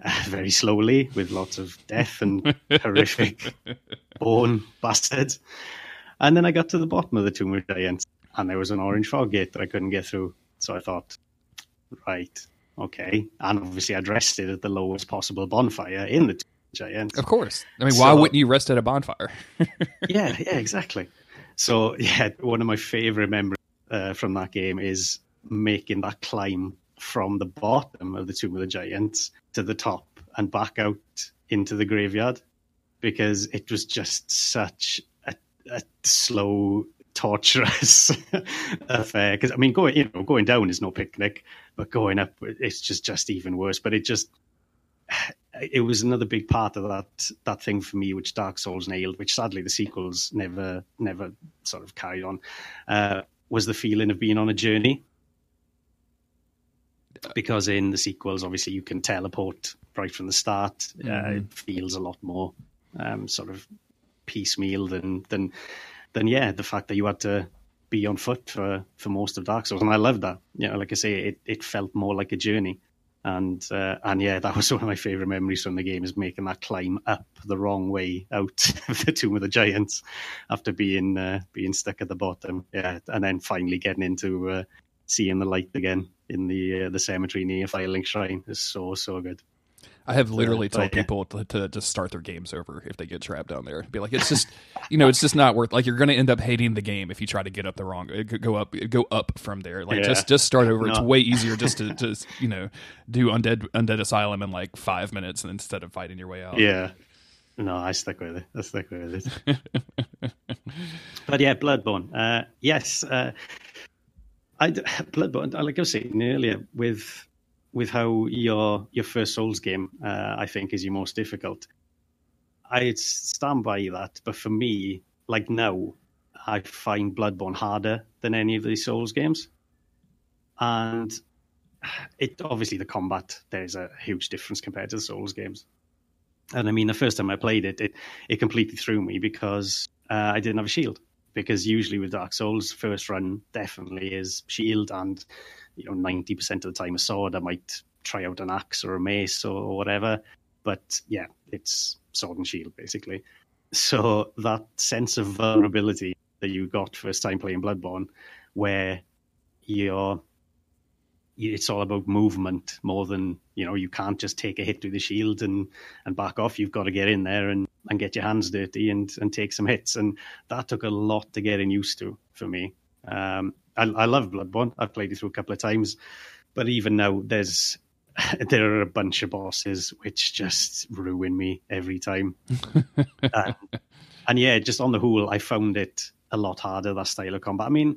[SPEAKER 2] uh, very slowly with lots of death and horrific bone bastards. And then I got to the bottom of the tomb of the giants and there was an orange fog gate that I couldn't get through. So I thought, right, okay. And obviously I'd rested at the lowest possible bonfire in the giant.
[SPEAKER 1] Of course. I mean, why wouldn't you rest at a bonfire?
[SPEAKER 2] yeah, yeah, exactly. So, yeah, one of my favorite memories uh, from that game is making that climb from the bottom of the Tomb of the Giants to the top and back out into the graveyard because it was just such a, a slow, torturous affair. Because I mean, going you know going down is no picnic, but going up it's just just even worse. But it just it was another big part of that that thing for me, which Dark Souls nailed, which sadly the sequels never never sort of carried on. Uh, was the feeling of being on a journey, because in the sequels, obviously, you can teleport right from the start. Uh, mm-hmm. Uh, it feels a lot more um, sort of piecemeal than than than yeah, the fact that you had to be on foot for for most of Dark Souls, and I loved that. You know, like I say, it it felt more like a journey And uh, and yeah, that was one of my favorite memories from the game is making that climb up the wrong way out of the Tomb of the Giants after being uh, being stuck at the bottom. Yeah, and then finally getting into uh, seeing the light again in the uh, the cemetery near Firelink Shrine is so so good.
[SPEAKER 1] I have literally told people to, to just start their games over if they get trapped down there. Be like, it's just, you know, it's just not worth. Like, you're going to end up hating the game if you try to get up the wrong, uh, go up, go up from there. Like,
[SPEAKER 2] Yeah.
[SPEAKER 1] just just start over. It's way easier just to just you know do undead undead asylum in like five minutes instead of fighting your way out.
[SPEAKER 2] Yeah. No, I stuck with it. I stuck with it. but yeah, Bloodborne. Uh, yes, uh, I Bloodborne. Like I was saying earlier, with with how your your first Souls game, uh, I think, is your most difficult. I stand by that, but for me, like now, I find Bloodborne harder than any of these Souls games, and it obviously the combat there is a huge difference compared to the Souls games. And I mean, the first time I played it, it, it completely threw me because uh, I didn't have a shield. Because usually with Dark Souls, first run definitely is shield, and you know, ninety percent of the time a sword. I might try out an axe or a mace or whatever, but yeah, it's sword and shield basically. So that sense of vulnerability that you got first time playing Bloodborne, where you're it's all about movement more than you know you can't just take a hit with the shield and and back off you've got to get in there and and get your hands dirty and and take some hits. And that took a lot to getting used to for me. Um i, I love bloodborne. I've played it through a couple of times. But even now there's there are a bunch of bosses which just ruin me every time. And, and yeah just on the whole i found it a lot harder that style of combat. I mean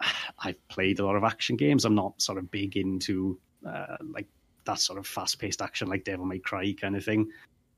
[SPEAKER 2] I've played a lot of action games. I'm not sort of big into uh, like that sort of fast-paced action like Devil May Cry kind of thing,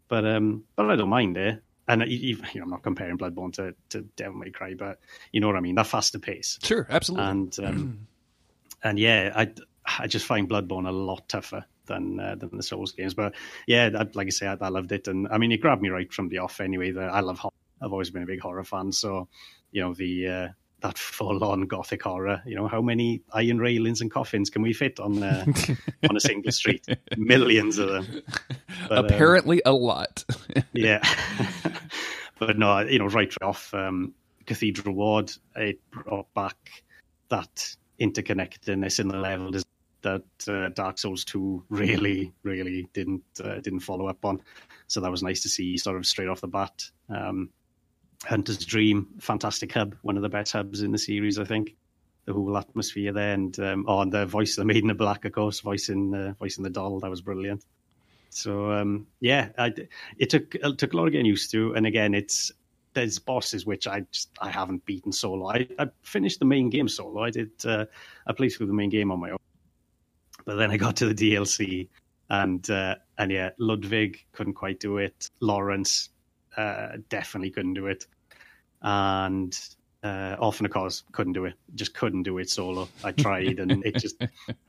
[SPEAKER 2] but um, but I don't mind it. And you, you know, I'm not comparing Bloodborne to, to Devil May Cry, but you know what I mean. That faster pace,
[SPEAKER 1] Sure, absolutely.
[SPEAKER 2] and um, and yeah, I I just find Bloodborne a lot tougher than uh, than the Souls games. But yeah, that, like I say, I, I loved it, and I mean, it grabbed me right from the off. Anyway, the, I love horror. I've always been a big horror fan, so you know the. Uh, that full-on gothic horror. You know, how many iron railings and coffins can we fit on uh, on a single street? Millions of them. But, um,
[SPEAKER 1] Apparently, a lot.
[SPEAKER 2] yeah, but no, you know, right off um, Cathedral Ward, it brought back that interconnectedness in the level that uh, Dark Souls Two really, really didn't uh, didn't follow up on. So that was nice to see, sort of straight off the bat. Um, Hunter's Dream, fantastic hub, one of the best hubs in the series, I think. The whole atmosphere there, and um, oh, and the voice of the Maiden of Black, of course, voicing uh, voicing the doll, that was brilliant. So um, yeah, I, it took it took a lot of getting used to, and again, it's there's bosses which I just I haven't beaten solo. I, I finished the main game solo. I did uh, I played through the main game on my own, but then I got to the DLC, and uh, and yeah, Ludwig couldn't quite do it. Lawrence uh, definitely couldn't do it, and uh, Orphan of Kos couldn't do it. Just couldn't do it solo. I tried, and it just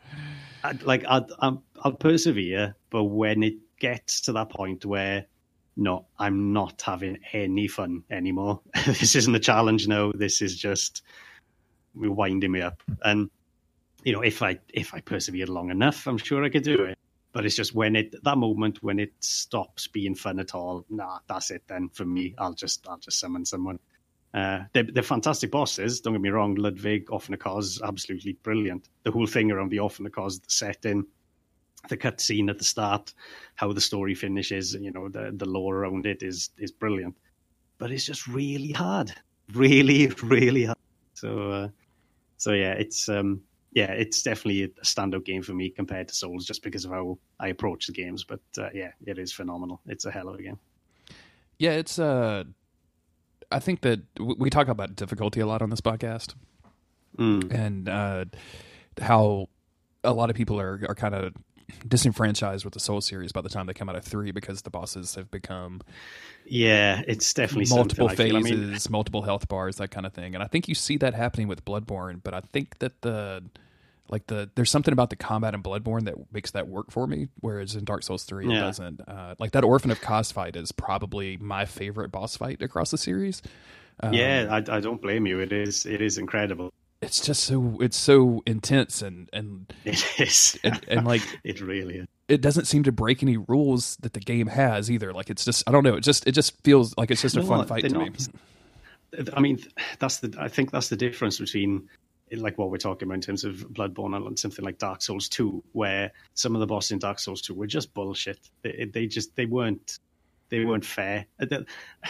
[SPEAKER 2] I, like I, I'm, I'll persevere, but when it gets to that point where no, I'm not having any fun anymore. this isn't a challenge No, This is just winding me up. And you know, if I if I persevered long enough, I'm sure I could do it. But it's just when it that moment when it stops being fun at all. Nah, that's it. Then for me, I'll just I'll just summon someone. Uh, they're, they're fantastic bosses. Don't get me wrong. Ludwig Orphan of Kos, absolutely brilliant. The whole thing around the Orphan of Kos, the setting, the cutscene at the start, how the story finishes, you know, the the lore around it is is brilliant. But it's just really hard, really, really hard. So, uh, so yeah, it's um, yeah, it's definitely a standout game for me compared to Souls, just because of how I approach the games. But uh, yeah, it is phenomenal. It's a hell of a game.
[SPEAKER 1] Yeah, it's uh I think that w- we talk about difficulty a lot on this podcast
[SPEAKER 2] Mm.
[SPEAKER 1] and uh how a lot of people are are kind of disenfranchised with the Soul series by the time they come out of 3 because the bosses have become
[SPEAKER 2] Yeah, it's definitely
[SPEAKER 1] multiple phases.
[SPEAKER 2] I mean,
[SPEAKER 1] multiple health bars, that kind of thing. And I think you see that happening with Bloodborne, but I think that the like the there's something about the combat in Bloodborne that makes that work for me, whereas in Dark Souls three it doesn't. Uh, like that Orphan of Kos fight is probably my favorite boss fight across the series. Um,
[SPEAKER 2] yeah, I, I don't blame you. It is it is incredible.
[SPEAKER 1] it's just so it's so intense and and
[SPEAKER 2] It is,
[SPEAKER 1] and, and like
[SPEAKER 2] it really is.
[SPEAKER 1] it doesn't seem to break any rules that the game has either. Like it's just I don't know. It just it just feels like it's just a
[SPEAKER 2] No,
[SPEAKER 1] fun fight to me.
[SPEAKER 2] I mean, that's the. I think that's the difference between like what we're talking about in terms of Bloodborne and something like Dark Souls Two, where some of the bosses in Dark Souls Two were just bullshit. They, they just they weren't they weren't fair. Uh,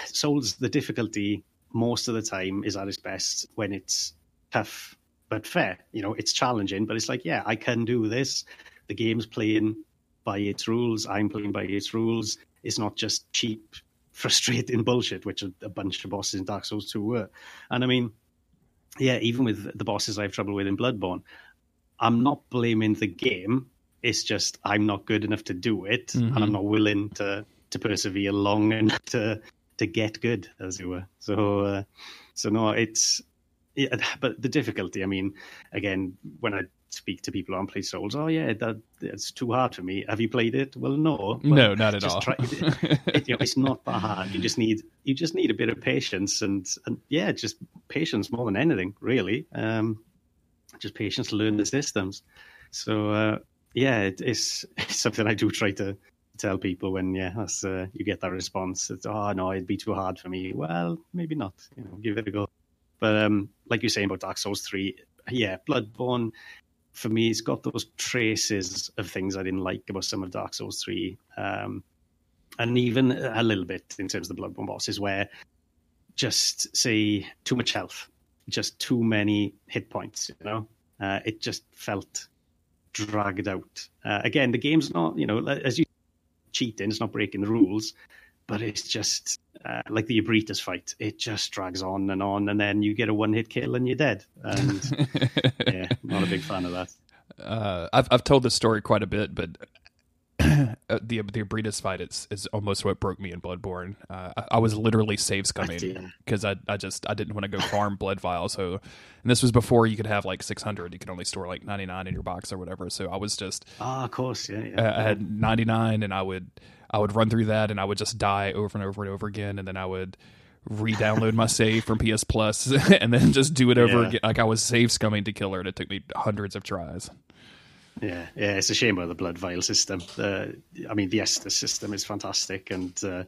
[SPEAKER 2] Souls the difficulty most of the time is at its best when it's tough but fair. You know, it's challenging, but it's like, yeah, I can do this. The game's playing by its rules. I'm playing by its rules. It's not just cheap, frustrating bullshit, which a bunch of bosses in Dark Souls 2 were. And I mean, yeah, even with the bosses I have trouble with in Bloodborne, I'm not blaming the game. It's just I'm not good enough to do it, and I'm not willing to to persevere long enough to to get good, as it were. So, uh, so no, it's yeah, but the difficulty. I mean, again, when I speak to people on play Souls, oh yeah, that it's too hard for me. Have you played it? Well, no, Well,
[SPEAKER 1] No, not at all.
[SPEAKER 2] It, it- you know, it's not that hard. You just need you just need a bit of patience and and yeah, just patience more than anything, really. Um, just patience to learn the systems. So uh, yeah, it, it's, it's something I do try to tell people when yeah, that's, uh, you get that response. It's, oh no, it'd be too hard for me. Well, maybe not. You know, give it a go. But um, like you're saying about Dark Souls three, yeah, Bloodborne for me, it's got those traces of things I didn't like about some of Dark Souls three, um, and even a little bit in terms of the Bloodborne bosses, where just say too much health, just too many hit points. You know, uh, it just felt dragged out. Uh, again, the game's not, you know, as you cheating, it's not breaking the rules, but it's just uh, like the Ebrietas fight. It just drags on and on, and then you get a one hit kill and you're dead. And yeah, not a big fan of that.
[SPEAKER 1] uh, I've I've told this story quite a bit, but uh, the the Ebrietas fight is is almost what broke me in Bloodborne. Uh, I, I was literally save scumming because I I just I didn't want to go farm blood vial. So, and this was before you could have like 600. You could only store like 99 in your box or whatever. So I was just
[SPEAKER 2] Ah, of course, yeah. yeah.
[SPEAKER 1] uh, I had 99 and I would I would run through that and I would just die over and over and over again and then I would re-download my save from PS Plus and then just do it over
[SPEAKER 2] Yeah.
[SPEAKER 1] again like I was save scumming to kill her and it took me hundreds of tries.
[SPEAKER 2] Yeah, yeah, it's a shame about the blood vial system. Uh, I mean, the Estus system is fantastic, and uh,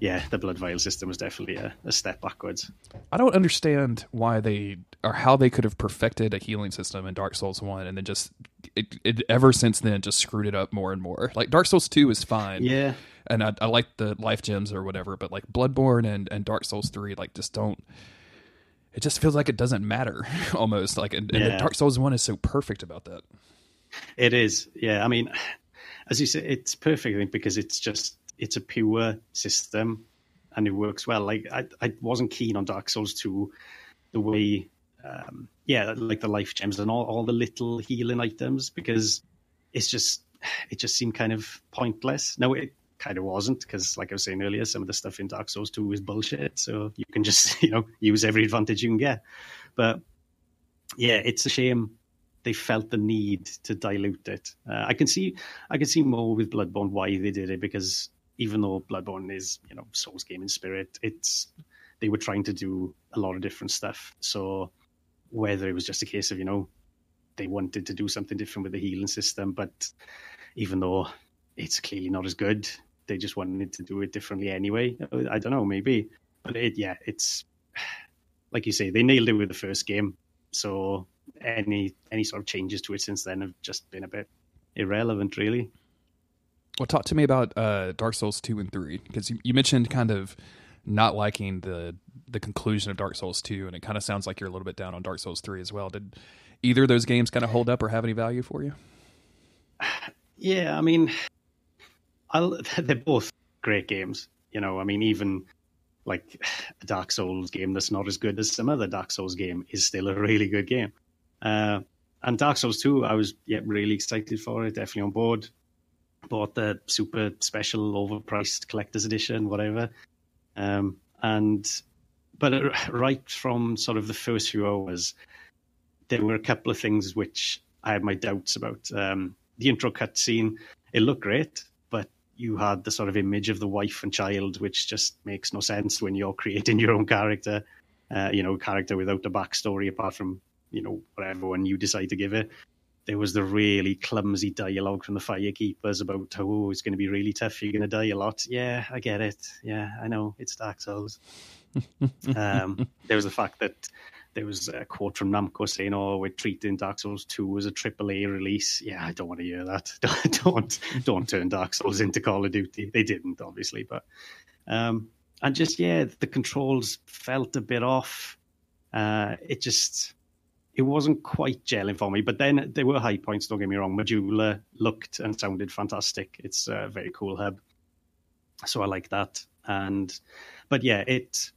[SPEAKER 2] yeah, the blood vial system was definitely a, a step backwards.
[SPEAKER 1] I don't understand why they or how they could have perfected a healing system in Dark Souls 1 and then just it, it ever since then just screwed it up more and more. Like Dark Souls 2 is fine.
[SPEAKER 2] Yeah,
[SPEAKER 1] and I, I like the life gems or whatever, but like Bloodborne and, and Dark Souls three, like just don't. It just feels like it doesn't matter almost. Like and, and Dark Souls one is so perfect about that.
[SPEAKER 2] it is. Yeah, I mean, as you say, it's perfect I think, because it's just it's a pure system, and it works well. Like I, I wasn't keen on Dark Souls two, the way, um, yeah, like the life gems and all, all the little healing items because it's just it just seemed kind of pointless. No, it kind of wasn't because, like I was saying earlier, some of the stuff in Dark Souls two is bullshit. So you can just you know use every advantage you can get. But yeah, it's a shame they felt the need to dilute it. Uh, I can see I can see more with Bloodborne why they did it because even though Bloodborne is you know Souls game in spirit, it's they were trying to do a lot of different stuff. So whether it was just a case of you know they wanted to do something different with the healing system, but even though it's clearly not as good, they just wanted to do it differently anyway. I don't know, maybe, but it yeah, it's like you say, they nailed it with the first game. So any any sort of changes to it since then have just been a bit irrelevant, really.
[SPEAKER 1] Well, talk to me about uh, Dark Souls two and three because you, you mentioned kind of not liking the the conclusion of Dark Souls two, and it kind of sounds like you're a little bit down on Dark Souls three as well. Did either of those games kind of hold up or have any value for you?
[SPEAKER 2] Yeah, I mean, I'll, they're both great games. You know, I mean, even like a Dark Souls game that's not as good as some other Dark Souls game is still a really good game. Uh, and Dark Souls 2, I was yeah, really excited for it, definitely on board. Bought the super special, overpriced collector's edition, whatever. Um, and but right from sort of the first few hours, there were a couple of things which I had my doubts about. Um, the intro cutscene, it looked great, you had the sort of image of the wife and child, which just makes no sense when you're creating your own character. Uh, you know, character without a backstory apart from you know whatever one you decide to give it. there was the really clumsy dialogue from the firekeepers about how oh, it's going to be really tough. You're going to die a lot. Yeah, I get it. Yeah, I know it's Dark Souls. um, there was the fact that there was a quote from Namco saying, "Oh, we're treating Dark Souls Two as a triple A release." Yeah, I don't want to hear that. don't don't turn Dark Souls into Call of Duty. They didn't, obviously, but um, and just yeah, the controls felt a bit off. Uh, it just it wasn't quite gelling for me. But then there were high points. Don't get me wrong. Majula looked and sounded fantastic. It's a very cool hub, so I like that. And but yeah, it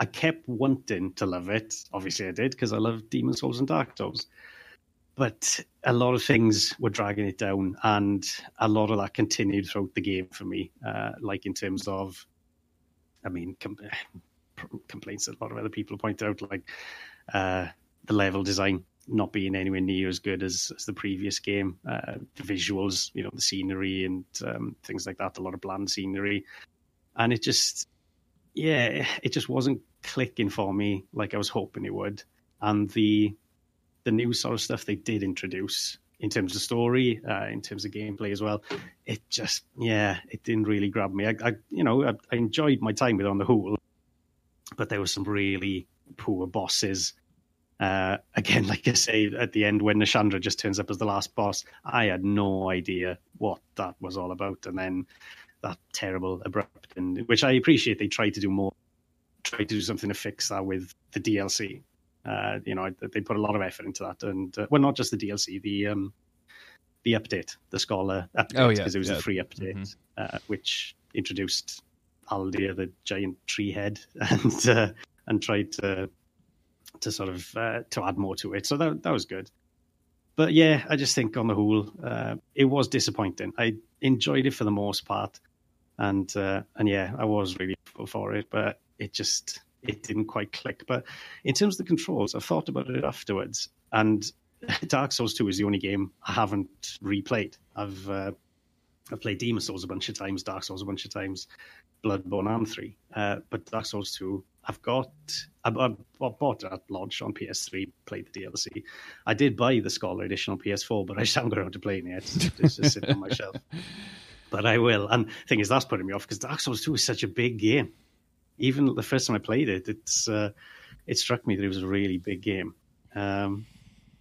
[SPEAKER 2] I kept wanting to love it. Obviously, I did because I love Demon Souls and Dark Souls. But a lot of things were dragging it down, and a lot of that continued throughout the game for me. Uh, like in terms of, I mean, com- complaints that a lot of other people point out, like uh, the level design not being anywhere near as good as, as the previous game. Uh, the visuals, you know, the scenery and um, things like that. A lot of bland scenery, and it just yeah, it just wasn't clicking for me like I was hoping it would. And the the new sort of stuff they did introduce in terms of story, uh, in terms of gameplay as well, it just yeah, it didn't really grab me. I, I you know I, I, enjoyed my time with on the whole, but there were some really poor bosses. Uh, again, like I say at the end when Nashandra just turns up as the last boss, I had no idea what that was all about, and then that terrible abrupt and which I appreciate they tried to do more tried to do something to fix that with the DLC. Uh, you know, they put a lot of effort into that, and uh, well, not just the DLC, the um, the update, the Scholar update,
[SPEAKER 1] oh,
[SPEAKER 2] because
[SPEAKER 1] yeah,
[SPEAKER 2] it was
[SPEAKER 1] yeah.
[SPEAKER 2] a free update, mm-hmm. uh, which introduced Aldia, the giant tree head, and uh, and tried to to sort of uh, to add more to it. So that that was good. But yeah, I just think on the whole, uh, it was disappointing. I enjoyed it for the most part and uh, and yeah, I was really for it, but it just it didn't quite click. But in terms of the controls, I thought about it afterwards, and Dark Souls Two is the only game I haven't replayed. I've uh, I've played Demon Souls a bunch of times, Dark Souls a bunch of times, Bloodborne and three, uh, but Dark Souls Two, I've got I, I, bought it at launch on PS3, played the DLC. I did buy the Scholar Edition on PS4, but I just haven't got around to playing it. It's just sitting on my shelf but I will. And the thing is, that's putting me off because Dark Souls 2 is such a big game. Even the first time I played it, it's uh, it struck me that it was a really big game. Um,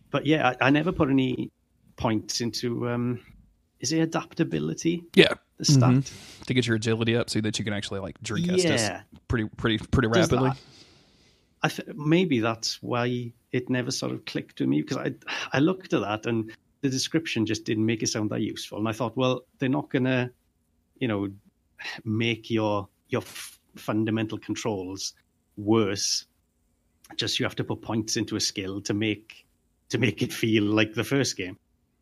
[SPEAKER 2] but yeah, I, I, never put any points into. Um, is it adaptability?
[SPEAKER 1] Yeah,
[SPEAKER 2] the stat
[SPEAKER 1] mm-hmm. to get your agility up so that you can actually like drink yeah. Estus pretty pretty pretty rapidly.
[SPEAKER 2] That, I th- maybe that's why it never sort of clicked to me because I I looked at that and the description just didn't make it sound that useful. And I thought, well, they're not going to, you know, make your your f- fundamental controls worse. Just you have to put points into a skill to make to make it feel like the first game.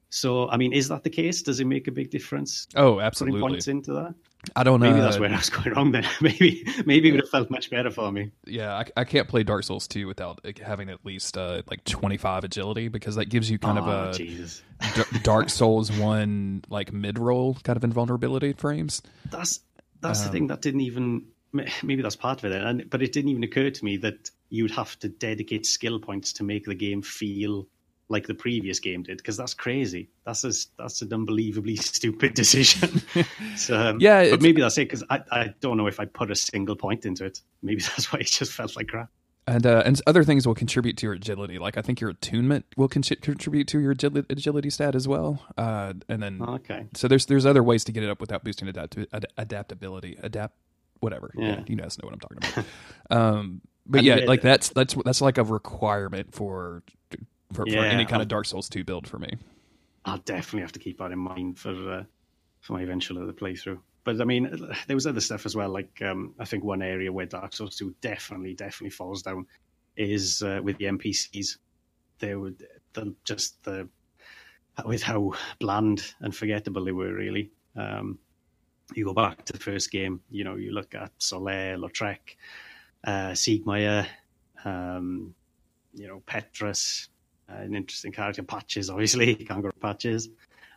[SPEAKER 2] So, I mean, is that the case? Does it make a big difference?
[SPEAKER 1] Oh, absolutely.
[SPEAKER 2] Putting points into that.
[SPEAKER 1] I don't know.
[SPEAKER 2] Maybe that's where I was going wrong. Then maybe maybe it would have felt much better for me.
[SPEAKER 1] Yeah, I, I can't play Dark Souls 2 without having at least uh, like twenty five agility because that gives you kind
[SPEAKER 2] oh,
[SPEAKER 1] of a
[SPEAKER 2] Jesus.
[SPEAKER 1] Dark Souls one like mid roll kind of invulnerability frames.
[SPEAKER 2] That's that's
[SPEAKER 1] Um,
[SPEAKER 2] the thing that didn't even maybe that's part of it. And but it didn't even occur to me that you'd have to dedicate skill points to make the game feel like the previous game did because that's crazy. That's a, that's an unbelievably stupid decision. so, um,
[SPEAKER 1] Yeah,
[SPEAKER 2] but maybe that's it because I, I don't know if I put a single point into it. Maybe that's why it just felt like crap.
[SPEAKER 1] And uh, and other things will contribute to your agility. Like I think your attunement will con- contribute to your agility, agility stat as well. Uh, and then
[SPEAKER 2] Okay.
[SPEAKER 1] so there's there's other ways to get it up without boosting adapt- ad- adaptability. Adapt whatever.
[SPEAKER 2] Yeah.
[SPEAKER 1] you guys know what I'm talking about. um, but
[SPEAKER 2] And
[SPEAKER 1] yeah,
[SPEAKER 2] it-
[SPEAKER 1] like that's that's that's like a requirement for for, for any kind
[SPEAKER 2] I'll-
[SPEAKER 1] of Dark Souls 2 build for me.
[SPEAKER 2] I'll definitely have to keep that in mind for uh, for my eventual other playthrough. But I mean, there was other stuff as well. Like um, I think one area where Dark Souls Two definitely, definitely falls down is uh, with the NPCs. They would the, just the with how bland and forgettable they were. Really, um, you go back to the first game. You know, you look at Solaire, Lautrec, uh, Siegmeyer, um, you know, Petrus, an interesting character. Patches, obviously, to Patches,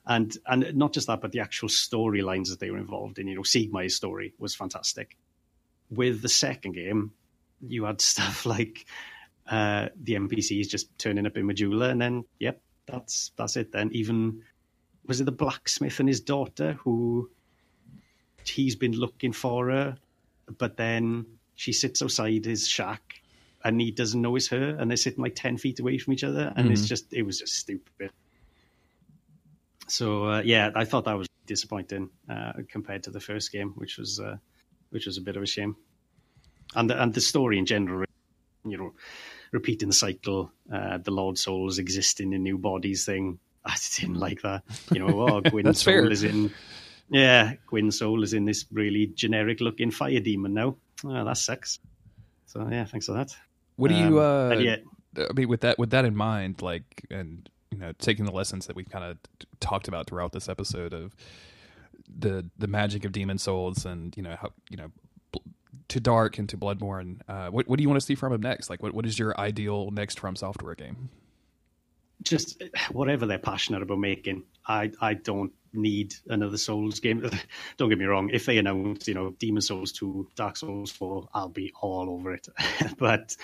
[SPEAKER 2] and and not just that, but the actual storylines that they were involved in. You know, Siegmeyer's story was fantastic. With the second game, you had stuff like uh, the NPCs just turning up in Majula, and then yep, that's that's it. Then even was it the blacksmith and his daughter who he's been looking for her, but then she sits outside his shack and he doesn't know it's her, and they're sitting like ten feet away from each other, and mm-hmm. it's just it was just stupid. So uh, yeah, I thought that was disappointing uh, compared to the first game, which was uh, which was a bit of a shame. And the, and the story in general, you know, repeating the cycle, uh, the Lord souls existing in new bodies thing. I didn't like that. You know, oh, Gwyn's soul fair. is in. Yeah, Gwyn's soul is in this really generic looking fire demon now. Oh, that sucks. So yeah, thanks for that.
[SPEAKER 1] What do you? Um, uh, I mean, with that with that in mind, like, and you know, taking the lessons that we've kind of talked about throughout this episode of the the magic of demon souls, and you know how you know to Dark and to Bloodborne. Uh, what what do you want to see from him next? Like, what what is your ideal next From Software game?
[SPEAKER 2] Just whatever they're passionate about making. I I don't need another Souls game. don't get me wrong. If they announce, you know, Demon Souls two, Dark Souls four, I'll be all over it. but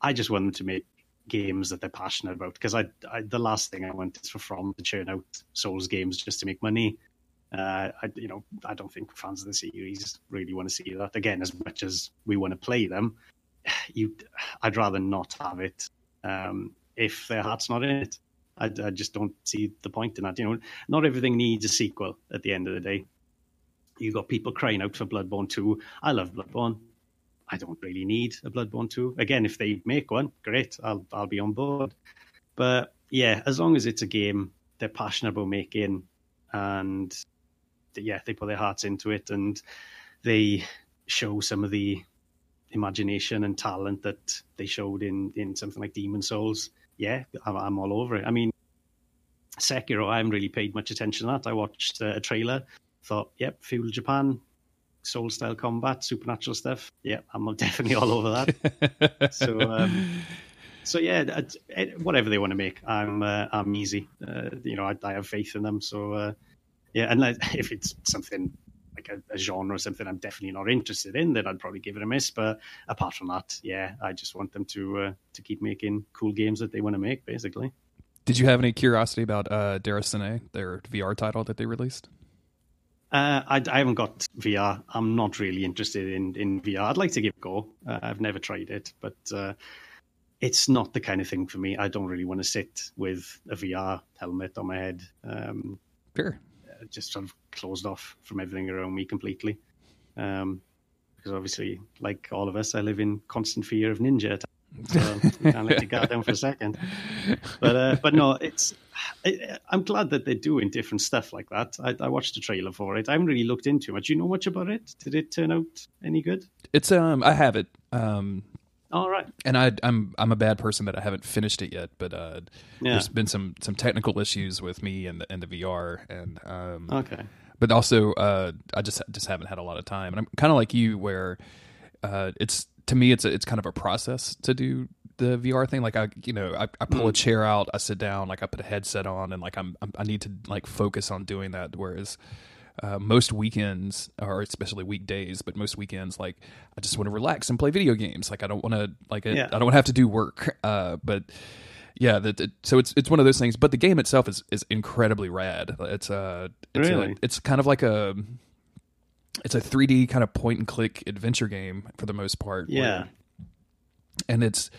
[SPEAKER 2] I just want them to make games that they're passionate about because I, I, the last thing I want is for From to churn out Souls games just to make money. Uh, I, you know, I don't think fans of the series really want to see that again. As much as we want to play them, you, I'd rather not have it um, if their heart's not in it. I, I, just don't see the point in that. You know, not everything needs a sequel. At the end of the day, you got people crying out for Bloodborne two. I love Bloodborne. I don't really need a Bloodborne two. Again, if they make one, great. I'll I'll be on board. But yeah, as long as it's a game they're passionate about making and yeah, they put their hearts into it and they show some of the imagination and talent that they showed in in something like Demon Souls. Yeah, I'm, all over it. I mean, Sekiro, I haven't really paid much attention to that. I watched uh, a trailer, thought, yep, feudal Japan, soul style combat, supernatural stuff. Yeah, I'm definitely all over that. so, um, so yeah, whatever they want to make, I'm uh, I'm easy. Uh, you know, I, I, have faith in them. So uh, yeah, and if it's something like a, a, genre or something I'm definitely not interested in, then I'd probably give it a miss. But apart from that, yeah, I just want them to uh, to keep making cool games that they want to make, basically.
[SPEAKER 1] Did you have any curiosity about uh, Déraciné, their VR title that they released?
[SPEAKER 2] Uh, I, I, haven't got VR. I'm not really interested in, in VR. I'd like to give it a go. Uh, I've never tried it, but uh, it's not the kind of thing for me. I don't really want to sit with a VR helmet on my head. Um,
[SPEAKER 1] sure
[SPEAKER 2] just sort of closed off from everything around me completely. Um, because obviously, like all of us, I live in constant fear of ninja. So you can't let your guard down for a second. But uh, but no, it's. I, am glad that they're doing different stuff like that. I, I, watched the trailer for it. I haven't really looked into it. Do you know much about it? Did it turn out any good?
[SPEAKER 1] It's um, I have it. Um,
[SPEAKER 2] all right.
[SPEAKER 1] And I, I'm I'm a bad person that I haven't finished it yet, but uh, yeah. there's been some some technical issues with me and the, and the VR, and um,
[SPEAKER 2] okay.
[SPEAKER 1] But also, uh, I just just haven't had a lot of time, and I'm kind of like you, where uh, it's to me it's a, it's kind of a process to do the VR thing. Like I, you know, I, I pull mm. a chair out, I sit down, like I put a headset on, and like I'm, I'm I need to like focus on doing that. Whereas uh, most weekends or especially weekdays but most weekends like i just want to relax and play video games. Like i don't want to like yeah. i don't have to do work. Uh, but yeah the, so it's it's one of those things. But the game itself is is incredibly rad. It's uh it's
[SPEAKER 2] really?
[SPEAKER 1] a, it's kind of like a it's a 3d kind of point and click adventure game for the most part.
[SPEAKER 2] yeah. Where,
[SPEAKER 1] and it's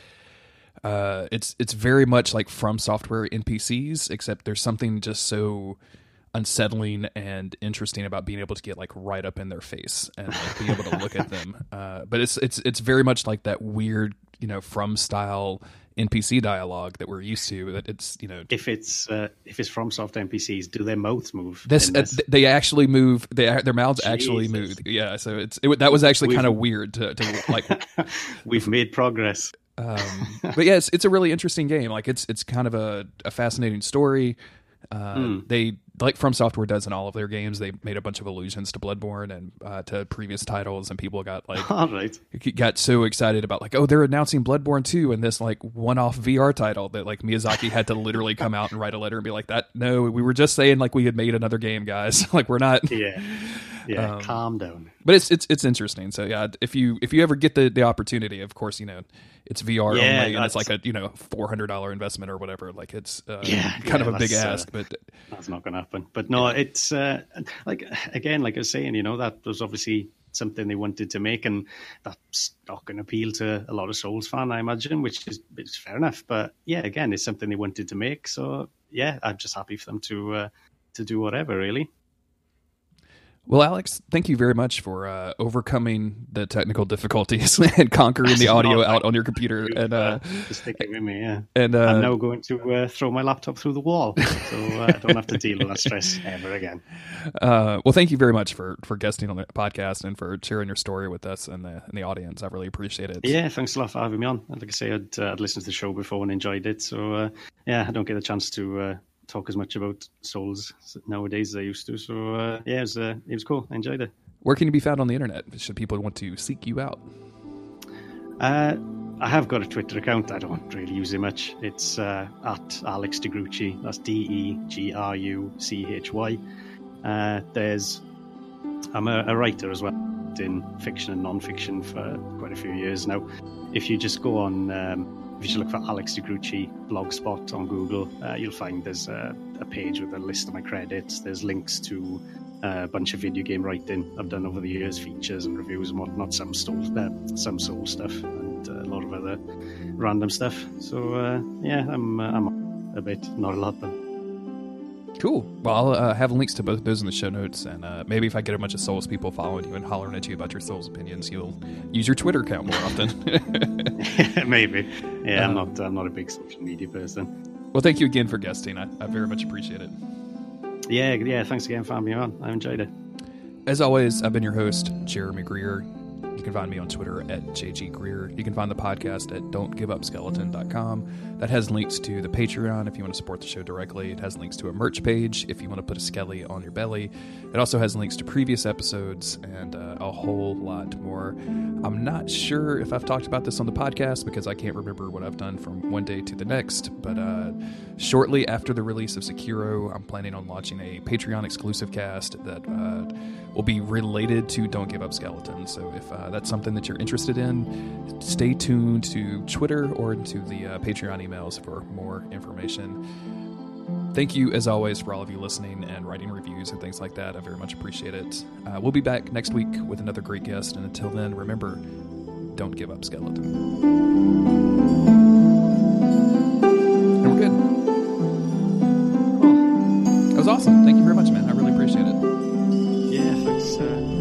[SPEAKER 1] uh it's it's very much like from software npcs except there's something just so unsettling and interesting about being able to get like right up in their face and like, be able to look at them. Uh, but it's it's it's very much like that weird, you know, from style NPC dialogue that we're used to. That it's you know,
[SPEAKER 2] if it's uh, if it's from soft NPCs, do their mouths move?
[SPEAKER 1] This, uh, they actually move. They their mouths Jesus. actually move. Yeah, so it's it, that was actually kind of weird to, to like.
[SPEAKER 2] we've made progress.
[SPEAKER 1] Um, but yeah, it's, it's a really interesting game. Like it's it's kind of a, a fascinating story. Uh, mm. They like From Software does in all of their games. They made a bunch of allusions to Bloodborne and uh, to previous titles, and people got like
[SPEAKER 2] all right.
[SPEAKER 1] got so excited about like, oh, they're announcing Bloodborne 2 in this like one-off VR title that like Miyazaki had to literally come out and write a letter and be like, that no, we were just saying like we had made another game, guys. like we're not.
[SPEAKER 2] Yeah. Yeah,
[SPEAKER 1] Um,
[SPEAKER 2] calm down.
[SPEAKER 1] but it's it's it's interesting. So yeah, if you if you ever get the the opportunity, of course, you know it's VR
[SPEAKER 2] Yeah,
[SPEAKER 1] only, and it's like a you know four hundred dollar investment or whatever. Like it's uh,
[SPEAKER 2] Yeah,
[SPEAKER 1] kind
[SPEAKER 2] yeah,
[SPEAKER 1] of a big
[SPEAKER 2] uh,
[SPEAKER 1] ask, but
[SPEAKER 2] That's not going to happen. But no, it's uh, like again, like I was saying, you know, that was obviously something they wanted to make, and that's not going to appeal to a lot of Souls fan, I imagine, which is it's fair enough. But yeah, again, it's something they wanted to make, so yeah, I'm just happy for them to uh, to do whatever, really.
[SPEAKER 1] Well, Alex, thank you very much for uh, overcoming the technical difficulties and conquering the audio out on your computer. And uh,
[SPEAKER 2] for sticking with me, yeah.
[SPEAKER 1] and uh,
[SPEAKER 2] I'm now going to uh, throw my laptop through the wall, so uh, I don't have to deal with that stress ever again.
[SPEAKER 1] uh, well, thank you very much for for guesting on the podcast and for sharing your story with us and the and the audience. I really appreciate it.
[SPEAKER 2] Yeah, thanks a lot for having me on. Like I say, I'd, uh, I'd listened to the show before and enjoyed it. So, uh, yeah, I don't get a chance to uh, talk as much about Souls nowadays as I used to. So, uh, yeah, it was, uh, it was cool. I enjoyed it.
[SPEAKER 1] Where can you be found on the internet? Should people want to seek you out?
[SPEAKER 2] Uh, I have got a Twitter account. I don't really use it much. It's uh, at Alex DeGruchy. That's D E G R U C H Y. Uh, there's, I'm a, a writer as well in fiction and non-fiction for quite a few years now. If you just go on, um, if you look for Alex DeGruchy blogspot on Google, uh, you'll find there's a, a page with a list of my credits. There's links to uh, a bunch of video game writing I've done over the years, features and reviews and whatnot. Some soul, uh, some soul stuff, and uh, a lot of other random stuff. So uh, yeah, I'm I'm a bit, not a lot, but
[SPEAKER 1] Cool. Well, I'll uh, have links to both those in the show notes, and uh, maybe if I get a bunch of Souls people following you and hollering at you about your Souls opinions, you'll use your Twitter account more often.
[SPEAKER 2] maybe. Yeah, I'm
[SPEAKER 1] Uh,
[SPEAKER 2] not I'm not a big social media person.
[SPEAKER 1] well, thank you again for guesting. I, I very much appreciate it.
[SPEAKER 2] Yeah, yeah. Thanks again for having me on. I enjoyed it.
[SPEAKER 1] As always, I've been your host, Jeremy Greer. You can find me on Twitter at JG Greer. You can find the podcast at don'tgiveupskeleton.com. That has links to the Patreon if you want to support the show directly. It has links to a merch page if you want to put a skelly on your belly. It also has links to previous episodes and uh, a whole lot more. I'm not sure if I've talked about this on the podcast because I can't remember what I've done from one day to the next, but uh, shortly after the release of Sekiro, I'm planning on launching a Patreon exclusive cast that uh, will be related to Don't Give Up Skeleton. So if uh, uh, that's something that you're interested in, stay tuned to Twitter or to the uh, Patreon emails for more information. Thank you, as always, for all of you listening and writing reviews and things like that. I very much appreciate it. Uh, we'll be back next week with another great guest. And until then, remember don't give up, skeleton. awesome. Thank you very much, man. I really appreciate it.
[SPEAKER 2] Yeah, thanks. Uh...